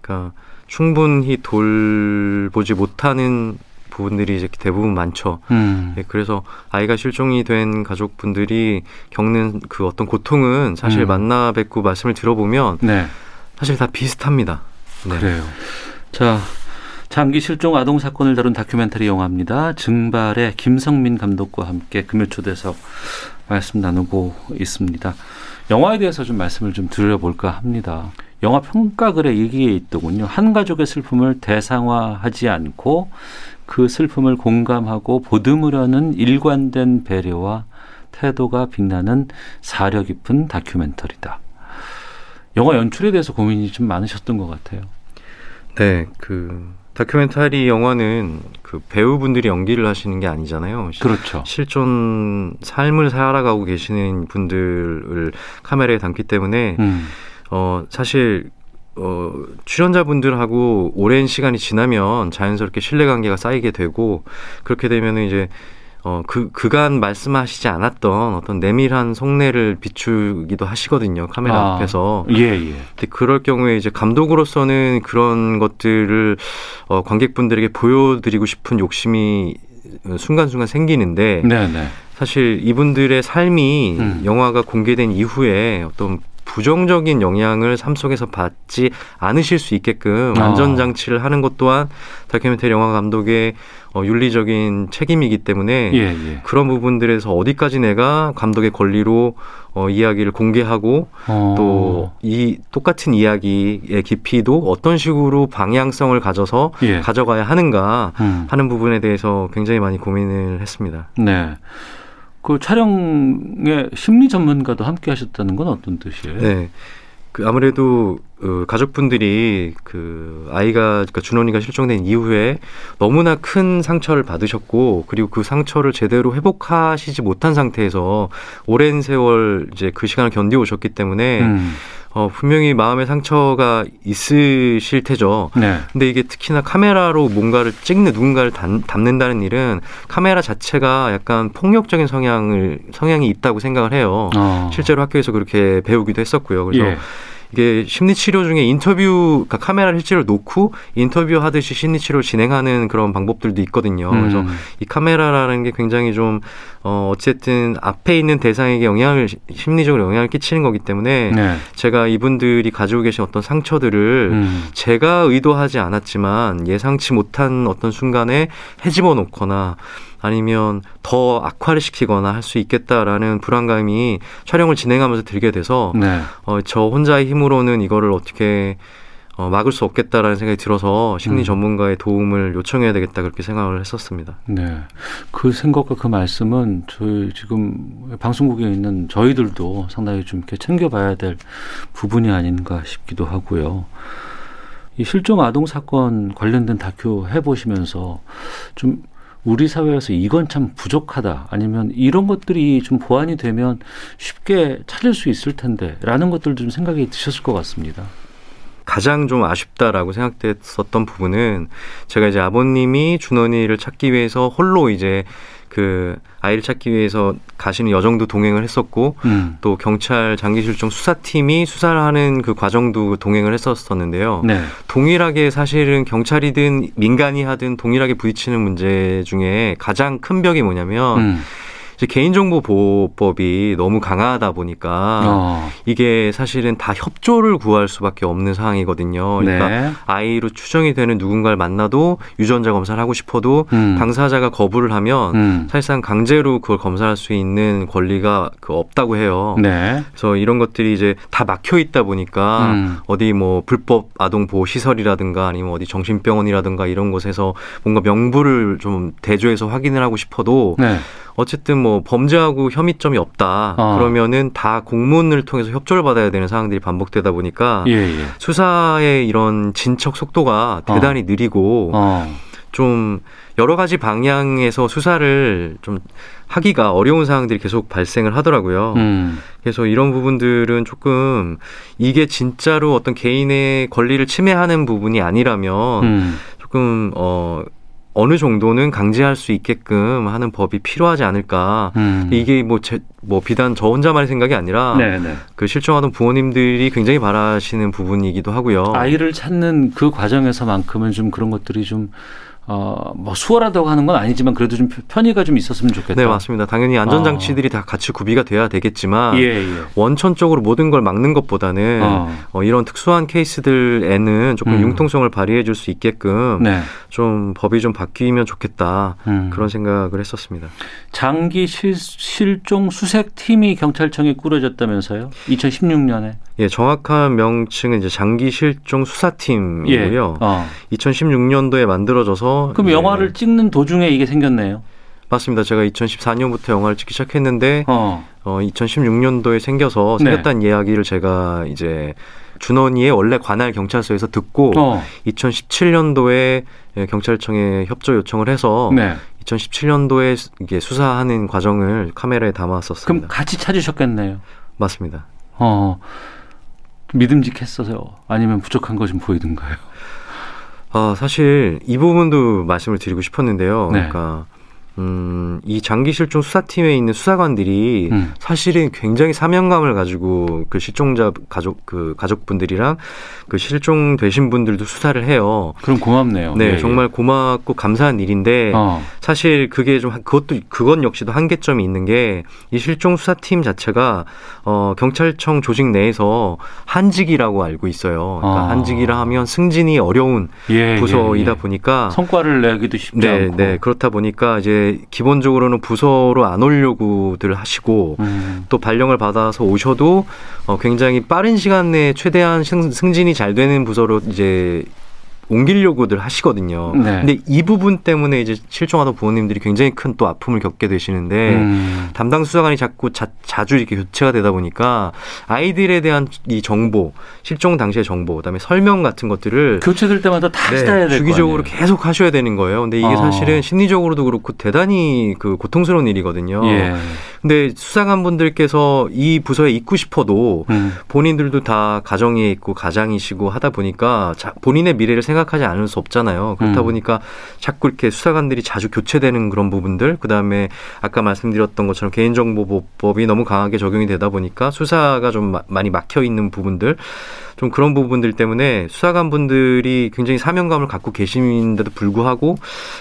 그러니까 충분히 돌보지 못하는 부분들이 이제 대부분 많죠. 음. 네, 그래서 아이가 실종이 된 가족분들이 겪는 그 어떤 고통은 사실 음. 만나 뵙고 말씀을 들어보면 네. 사실 다 비슷합니다. 네. 그래요. 자, 장기 실종 아동 사건을 다룬 다큐멘터리 영화입니다. 증발의 김성민 감독과 함께 금요 초대석 말씀 나누고 있습니다. 영화에 대해서 좀 말씀을 좀 드려볼까 합니다. 영화 평가글에 얘기에 있더군요. 한 가족의 슬픔을 대상화하지 않고 그 슬픔을 공감하고 보듬으려는 일관된 배려와 태도가 빛나는 사려 깊은 다큐멘터리다. 영화 연출에 대해서 고민이 좀 많으셨던 것 같아요. 네, 그 다큐멘터리 영화는 그 배우분들이 연기를 하시는 게 아니잖아요. 시- 그렇죠. 실존 삶을 살아가고 계시는 분들을 카메라에 담기 때문에 음. 어 사실 어 출연자분들하고 오랜 시간이 지나면 자연스럽게 신뢰 관계가 쌓이게 되고 그렇게 되면은 이제 어 그 그간 말씀하시지 않았던 어떤 내밀한 속내를 비추기도 하시거든요 카메라 아, 앞에서 예, 예. 근데 그럴 경우에 이제 감독으로서는 그런 것들을 어, 관객분들에게 보여드리고 싶은 욕심이 어, 순간순간 생기는데 네, 네. 사실 이분들의 삶이 음. 영화가 공개된 이후에 어떤 부정적인 영향을 삶 속에서 받지 않으실 수 있게끔 아. 안전 장치를 하는 것 또한 다큐멘터리 영화 감독의 어, 윤리적인 책임이기 때문에 예, 예. 그런 부분들에서 어디까지 내가 감독의 권리로 어, 이야기를 공개하고 어. 또이 똑같은 이야기의 깊이도 어떤 식으로 방향성을 가져서 예. 가져가야 하는가 음. 하는 부분에 대해서 굉장히 많이 고민을 했습니다. 네. 그 촬영에 심리 전문가도 함께 하셨다는 건 어떤 뜻이에요? 네. 그 아무래도 어, 가족분들이 그 아이가 그러니까 준원이가 실종된 이후에 너무나 큰 상처를 받으셨고 그리고 그 상처를 제대로 회복하시지 못한 상태에서 오랜 세월 이제 그 시간을 견뎌오셨기 때문에 음. 어, 분명히 마음의 상처가 있으실 테죠. 네. 근데 이게 특히나 카메라로 뭔가를 찍는 누군가를 담, 담는다는 일은 카메라 자체가 약간 폭력적인 성향을 성향이 있다고 생각을 해요. 어. 실제로 학교에서 그렇게 배우기도 했었고요. 그래서 예. 이게 심리 치료 중에 인터뷰 그러니까 카메라를 실제로 놓고 인터뷰 하듯이 심리 치료를 진행하는 그런 방법들도 있거든요. 그래서 음. 이 카메라라는 게 굉장히 좀 어, 어쨌든 앞에 있는 대상에게 영향을 심리적으로 영향을 끼치는 거기 때문에 네. 제가 이분들이 가지고 계신 어떤 상처들을 음. 제가 의도하지 않았지만 예상치 못한 어떤 순간에 헤집어 놓거나 아니면 더 악화를 시키거나 할 수 있겠다라는 불안감이 촬영을 진행하면서 들게 돼서 네. 어, 저 혼자의 힘으로는 이거를 어떻게 어, 막을 수 없겠다라는 생각이 들어서 심리 음. 전문가의 도움을 요청해야 되겠다 그렇게 생각을 했었습니다. 네. 그 생각과 그 말씀은 저희 지금 방송국에 있는 저희들도 상당히 좀 이렇게 챙겨봐야 될 부분이 아닌가 싶기도 하고요. 이 실종 아동 사건 관련된 다큐 해보시면서 좀 우리 사회에서 이건 참 부족하다 아니면 이런 것들이 좀 보완이 되면 쉽게 찾을 수 있을 텐데라는 것들도 좀 생각이 드셨을 것 같습니다. 가장 좀 아쉽다라고 생각됐었던 부분은 제가 이제 아버님이 준원이를 찾기 위해서 홀로 이제 그 아이를 찾기 위해서 가시는 여정도 동행을 했었고 음. 또 경찰 장기실종 수사팀이 수사를 하는 그 과정도 동행을 했었었는데요. 네. 동일하게 사실은 경찰이든 민간이 하든 동일하게 부딪히는 문제 중에 가장 큰 벽이 뭐냐면 음. 이제 개인정보보호법이 너무 강하다 보니까 어. 이게 사실은 다 협조를 구할 수밖에 없는 상황이거든요. 그러니까 네. 아이로 추정이 되는 누군가를 만나도 유전자 검사를 하고 싶어도 음. 당사자가 거부를 하면 음. 사실상 강제로 그걸 검사할 수 있는 권리가 그 없다고 해요. 네. 그래서 이런 것들이 이제 다 막혀 있다 보니까 음. 어디 뭐 불법 아동 보호 시설이라든가 아니면 어디 정신병원이라든가 이런 곳에서 뭔가 명부를 좀 대조해서 확인을 하고 싶어도 네. 어쨌든 뭐 범죄하고 혐의점이 없다 어. 그러면은 다 공문을 통해서 협조를 받아야 되는 상황들이 반복되다 보니까 예, 예. 수사의 이런 진척 속도가 대단히 느리고 어. 좀 여러 가지 방향에서 수사를 좀 하기가 어려운 상황들이 계속 발생을 하더라고요. 음. 그래서 이런 부분들은 조금 이게 진짜로 어떤 개인의 권리를 침해하는 부분이 아니라면 음. 조금 어 어느 정도는 강제할 수 있게끔 하는 법이 필요하지 않을까. 음. 이게 뭐, 제, 뭐 비단 저 혼자만의 생각이 아니라 네, 네. 그 실종하던 부모님들이 굉장히 바라시는 부분이기도 하고요. 아이를 찾는 그 과정에서만큼은 좀 그런 것들이 좀 어, 뭐 수월하다고 하는 건 아니지만 그래도 좀 편의가 좀 있었으면 좋겠다. 네, 맞습니다. 당연히 안전 장치들이 다 같이 구비가 돼야 되겠지만 예, 예. 원천적으로 모든 걸 막는 것보다는 어. 어, 이런 특수한 케이스들에는 조금 음. 융통성을 발휘해 줄 수 있게끔 네. 좀 법이 좀 바뀌면 좋겠다. 음. 그런 생각을 했었습니다. 장기 실, 실종 수색 팀이 경찰청에 꾸려졌다면서요? 2016년에. 예, 정확한 명칭은 이제 장기 실종 수사팀이고요. 예. 어. 2016년도에 만들어져서 그럼 이제 영화를 찍는 도중에 이게 생겼네요. 맞습니다. 제가 2014년부터 영화를 찍기 시작했는데 어. 어, 2016년도에 생겨서 네. 생겼다는 이야기를 제가 이제 준원이의 원래 관할 경찰서에서 듣고 어. 2017년도에 예, 경찰청에 협조 요청을 해서 네. 2017년도에 이게 수사하는 과정을 카메라에 담았었습니다. 그럼 같이 찾으셨겠네요. 맞습니다. 어. 믿음직했어요. 아니면 부족한 거 좀 보이던가요? 아, 사실 이 부분도 말씀을 드리고 싶었는데요. 네. 그러니까 음, 이 장기 실종 수사팀에 있는 수사관들이 음. 사실은 굉장히 사명감을 가지고 그 실종자 가족 그 가족분들이랑 그 실종되신 분들도 수사를 해요. 그럼 고맙네요. 네, 예, 예. 정말 고맙고 감사한 일인데 어. 사실 그게 좀 한- 그것도 그건 역시도 한계점이 있는 게 이 실종 수사팀 자체가 어 경찰청 조직 내에서 한직이라고 알고 있어요. 그러니까 아. 한직이라 하면 승진이 어려운 예, 부서이다 예, 예. 보니까 성과를 내기도 쉽지 네, 않고. 네 그렇다 보니까 이제 기본적으로는 부서로 안 오려고들 하시고 음. 또 발령을 받아서 오셔도 어, 굉장히 빠른 시간 내에 최대한 승, 승진이 잘 되는 부서로 이제 옮기려고들 하시거든요. 네. 근데 이 부분 때문에 이제 실종하던 부모님들이 굉장히 큰 또 아픔을 겪게 되시는데 음. 담당 수사관이 자꾸 자, 주 이렇게 교체가 되다 보니까 아이들에 대한 이 정보, 실종 당시의 정보, 그다음에 설명 같은 것들을 교체될 때마다 다시 다 해야 네, 주기적으로. 계속 하셔야 되는 거예요. 근데 이게 어. 사실은 심리적으로도 그렇고 대단히 그 고통스러운 일이거든요. 예. 근데 수사관 분들께서 이 부서에 있고 싶어도 음. 본인들도 다 가정에 있고 가장이시고 하다 보니까 자, 본인의 미래를 생각 하지 않을 수 없잖아요. 그렇다 음. 보니까 자꾸 이렇게 수사관들이 자주 교체되는 그런 부분들, 그 다음에 아까 말씀드렸던 것처럼 개인정보보호법이 너무 강하게 적용이 되다 보니까 수사가 좀 마- 많이 막혀 있는 부분들, 좀 그런 부분들 때문에 수사관 분들이 굉장히 사명감을 갖고 계신데도 불구하고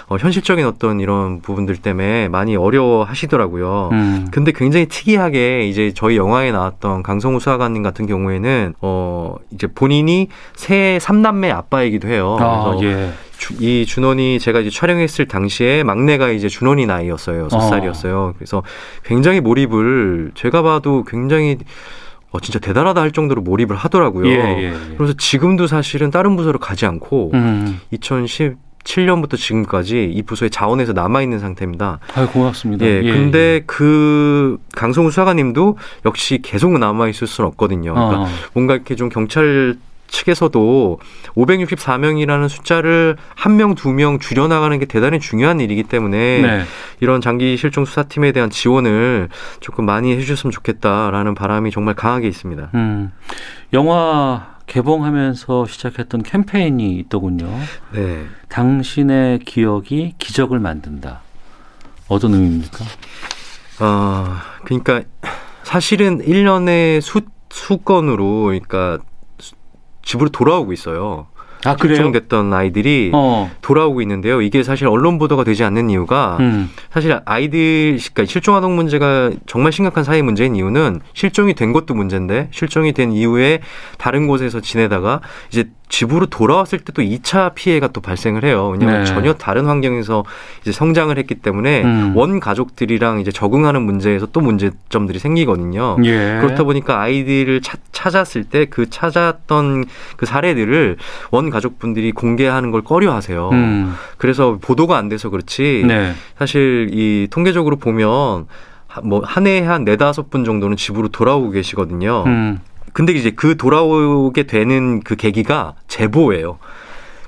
어, 현실적인 어떤 이런 부분들 때문에 많이 어려워하시더라고요. 음. 근데 굉장히 특이하게 이제 저희 영화에 나왔던 강성우 수사관님 같은 경우에는 어 이제 본인이 새 삼남매 아빠이기도 해요. 아, 그래서 예. 주- 이 준원이 제가 이제 촬영했을 당시에 막내가 이제 준원이 나이였어요. 여섯 어. 살이었어요. 그래서 굉장히 몰입을 제가 봐도 굉장히 어, 진짜 대단하다 할 정도로 몰입을 하더라고요. 예, 예, 예. 그래서 지금도 사실은 다른 부서로 가지 않고 음. 2017년부터 지금까지 이 부서에 자원해서 남아 있는 상태입니다. 아유, 고맙습니다. 예, 예, 근데 그 강성우 수사관님도 역시 계속 남아 있을 수는 없거든요. 그러니까 어. 뭔가 이렇게 좀 경찰 측에서도 564명이라는 숫자를 한 명, 두 명 줄여나가는 게 대단히 중요한 일이기 때문에 네. 이런 장기 실종 수사팀에 대한 지원을 조금 많이 해주셨으면 좋겠다라는 바람이 정말 강하게 있습니다. 음. 영화 개봉하면서 시작했던 캠페인이 있더군요. 네. 당신의 기억이 기적을 만든다. 어떤 의미입니까? 어, 그러니까 사실은 1년에 수, 수건으로 그러니까 수- 집으로 돌아오고 있어요. 아, 그래요? 실종됐던 아이들이 어. 돌아오고 있는데요. 이게 사실 언론 보도가 되지 않는 이유가 음. 사실 아이들 그러니까 실종 아동 문제가 정말 심각한 사회 문제인 이유는 실종이 된 것도 문제인데 실종이 된 이후에 다른 곳에서 지내다가 이제 집으로 돌아왔을 때 또 2차 피해가 또 발생을 해요. 왜냐하면 네. 전혀 다른 환경에서 이제 성장을 했기 때문에 음. 원 가족들이랑 이제 적응하는 문제에서 또 문제점들이 생기거든요. 예. 그렇다 보니까 아이들을 차- 찾았을 때 그 찾았던 그 사례들을 원 가족분들이 공개하는 걸 꺼려하세요. 음. 그래서 보도가 안 돼서 그렇지 네. 사실 이 통계적으로 보면 뭐한 해에 한 네다섯 분 정도는 집으로 돌아오고 계시거든요. 음. 근데 이제 그 돌아오게 되는 그 계기가 제보예요.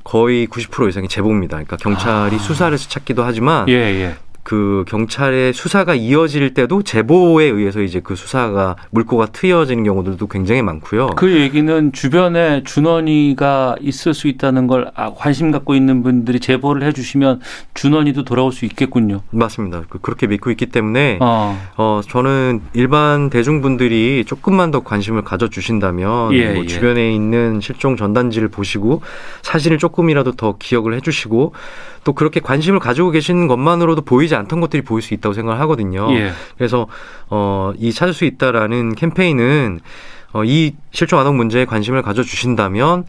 거의 90% 이상이 제보입니다. 그러니까 경찰이 수사를 해서 찾기도 하지만 아. 예, 예. 그 경찰의 수사가 이어질 때도 제보에 의해서 이제 그 수사가 물꼬가 트여지는 경우들도 굉장히 많고요. 그 얘기는 주변에 준원이가 있을 수 있다는 걸 아, 관심 갖고 있는 분들이 제보를 해주시면 준원이도 돌아올 수 있겠군요. 맞습니다. 그- 그렇게 믿고 있기 때문에 어. 어, 저는 일반 대중분들이 조금만 더 관심을 가져주신다면 예, 뭐 예. 주변에 있는 실종 전단지를 보시고 사진을 조금이라도 더 기억을 해주시고 또 그렇게 관심을 가지고 계시는 것만으로도 보이지 않던 것들이 보일 수 있다고 생각을 하거든요. 예. 그래서 어, 이 찾을 수 있다라는 캠페인은 어, 이 실종 아동 문제에 관심을 가져주신다면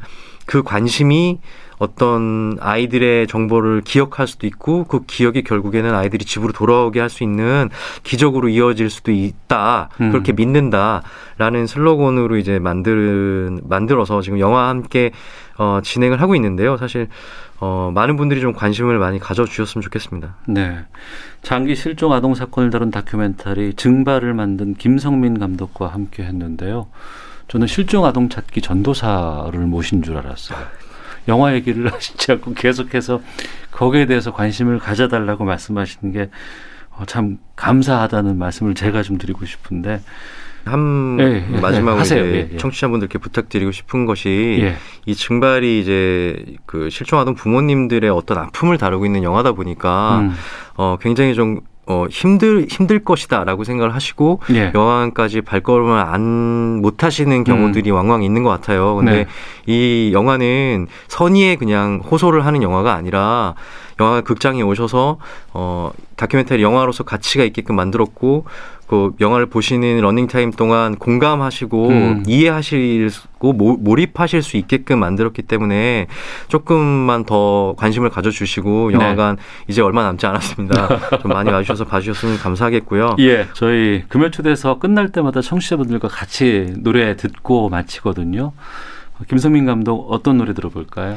그 관심이 어떤 아이들의 정보를 기억할 수도 있고 그 기억이 결국에는 아이들이 집으로 돌아오게 할 수 있는 기적으로 이어질 수도 있다 음. 그렇게 믿는다라는 슬로건으로 이제 만들 만들어서 지금 영화와 함께 어, 진행을 하고 있는데요 사실 어, 많은 분들이 좀 관심을 많이 가져주셨으면 좋겠습니다. 네. 장기 실종 아동 사건을 다룬 다큐멘터리 증발을 만든 김성민 감독과 함께 했는데요. 저는 실종 아동 찾기 전도사를 모신 줄 알았어요. 영화 얘기를 (laughs) 하시지 않고 계속해서 거기에 대해서 관심을 가져달라고 말씀하시는 게 어, 참 감사하다는 말씀을 제가 좀 드리고 싶은데 한 예, 예, 마지막으로 하세요. 이제 예, 예. 청취자분들께 부탁드리고 싶은 것이 예. 이 증발이 이제 그 실종아동 부모님들의 어떤 아픔을 다루고 있는 영화다 보니까 음. 어 굉장히 좀 어, 힘들, 힘들 것이다 라고 생각을 하시고, 예. 영화관까지 발걸음을 안, 못 하시는 경우들이 왕왕 있는 것 같아요. 근데 음. 네. 이 영화는 선의에 그냥 호소를 하는 영화가 아니라, 영화 극장에 오셔서, 어, 다큐멘터리 영화로서 가치가 있게끔 만들었고, 그 영화를 보시는 러닝 타임 동안 공감하시고 음. 이해하시고 모, 몰입하실 수 있게끔 만들었기 때문에 조금만 더 관심을 가져주시고 네. 영화관 이제 얼마 남지 않았습니다. (laughs) 좀 많이 와주셔서 봐주셨으면 감사하겠고요. 예, 저희 금요 초대서 끝날 때마다 청취자분들과 같이 노래 듣고 마치거든요. 김성민 감독 어떤 노래 들어볼까요?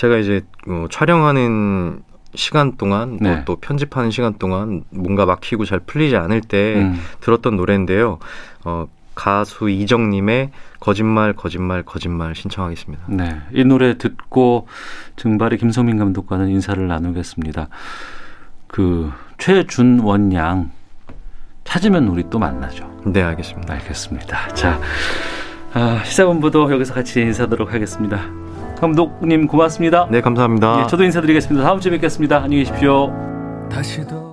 제가 이제 어, 촬영하는 시간 동안 뭐 네. 또 편집하는 시간 동안 뭔가 막히고 잘 풀리지 않을 때 음. 들었던 노래인데요. 어, 가수 이정님의 거짓말 거짓말 거짓말 신청하겠습니다. 네. 이 노래 듣고 증발의 김성민 감독과는 인사를 나누겠습니다. 그 최준원 양 찾으면 우리 또 만나죠. 네, 알겠습니다. 알겠습니다. 자, 아, 시사본부도 여기서 같이 인사드리도록 하겠습니다. 감독님 고맙습니다. 네, 감사합니다. 예, 저도 인사드리겠습니다. 다음 주에 뵙겠습니다. 안녕히 계십시오. 다시 돌아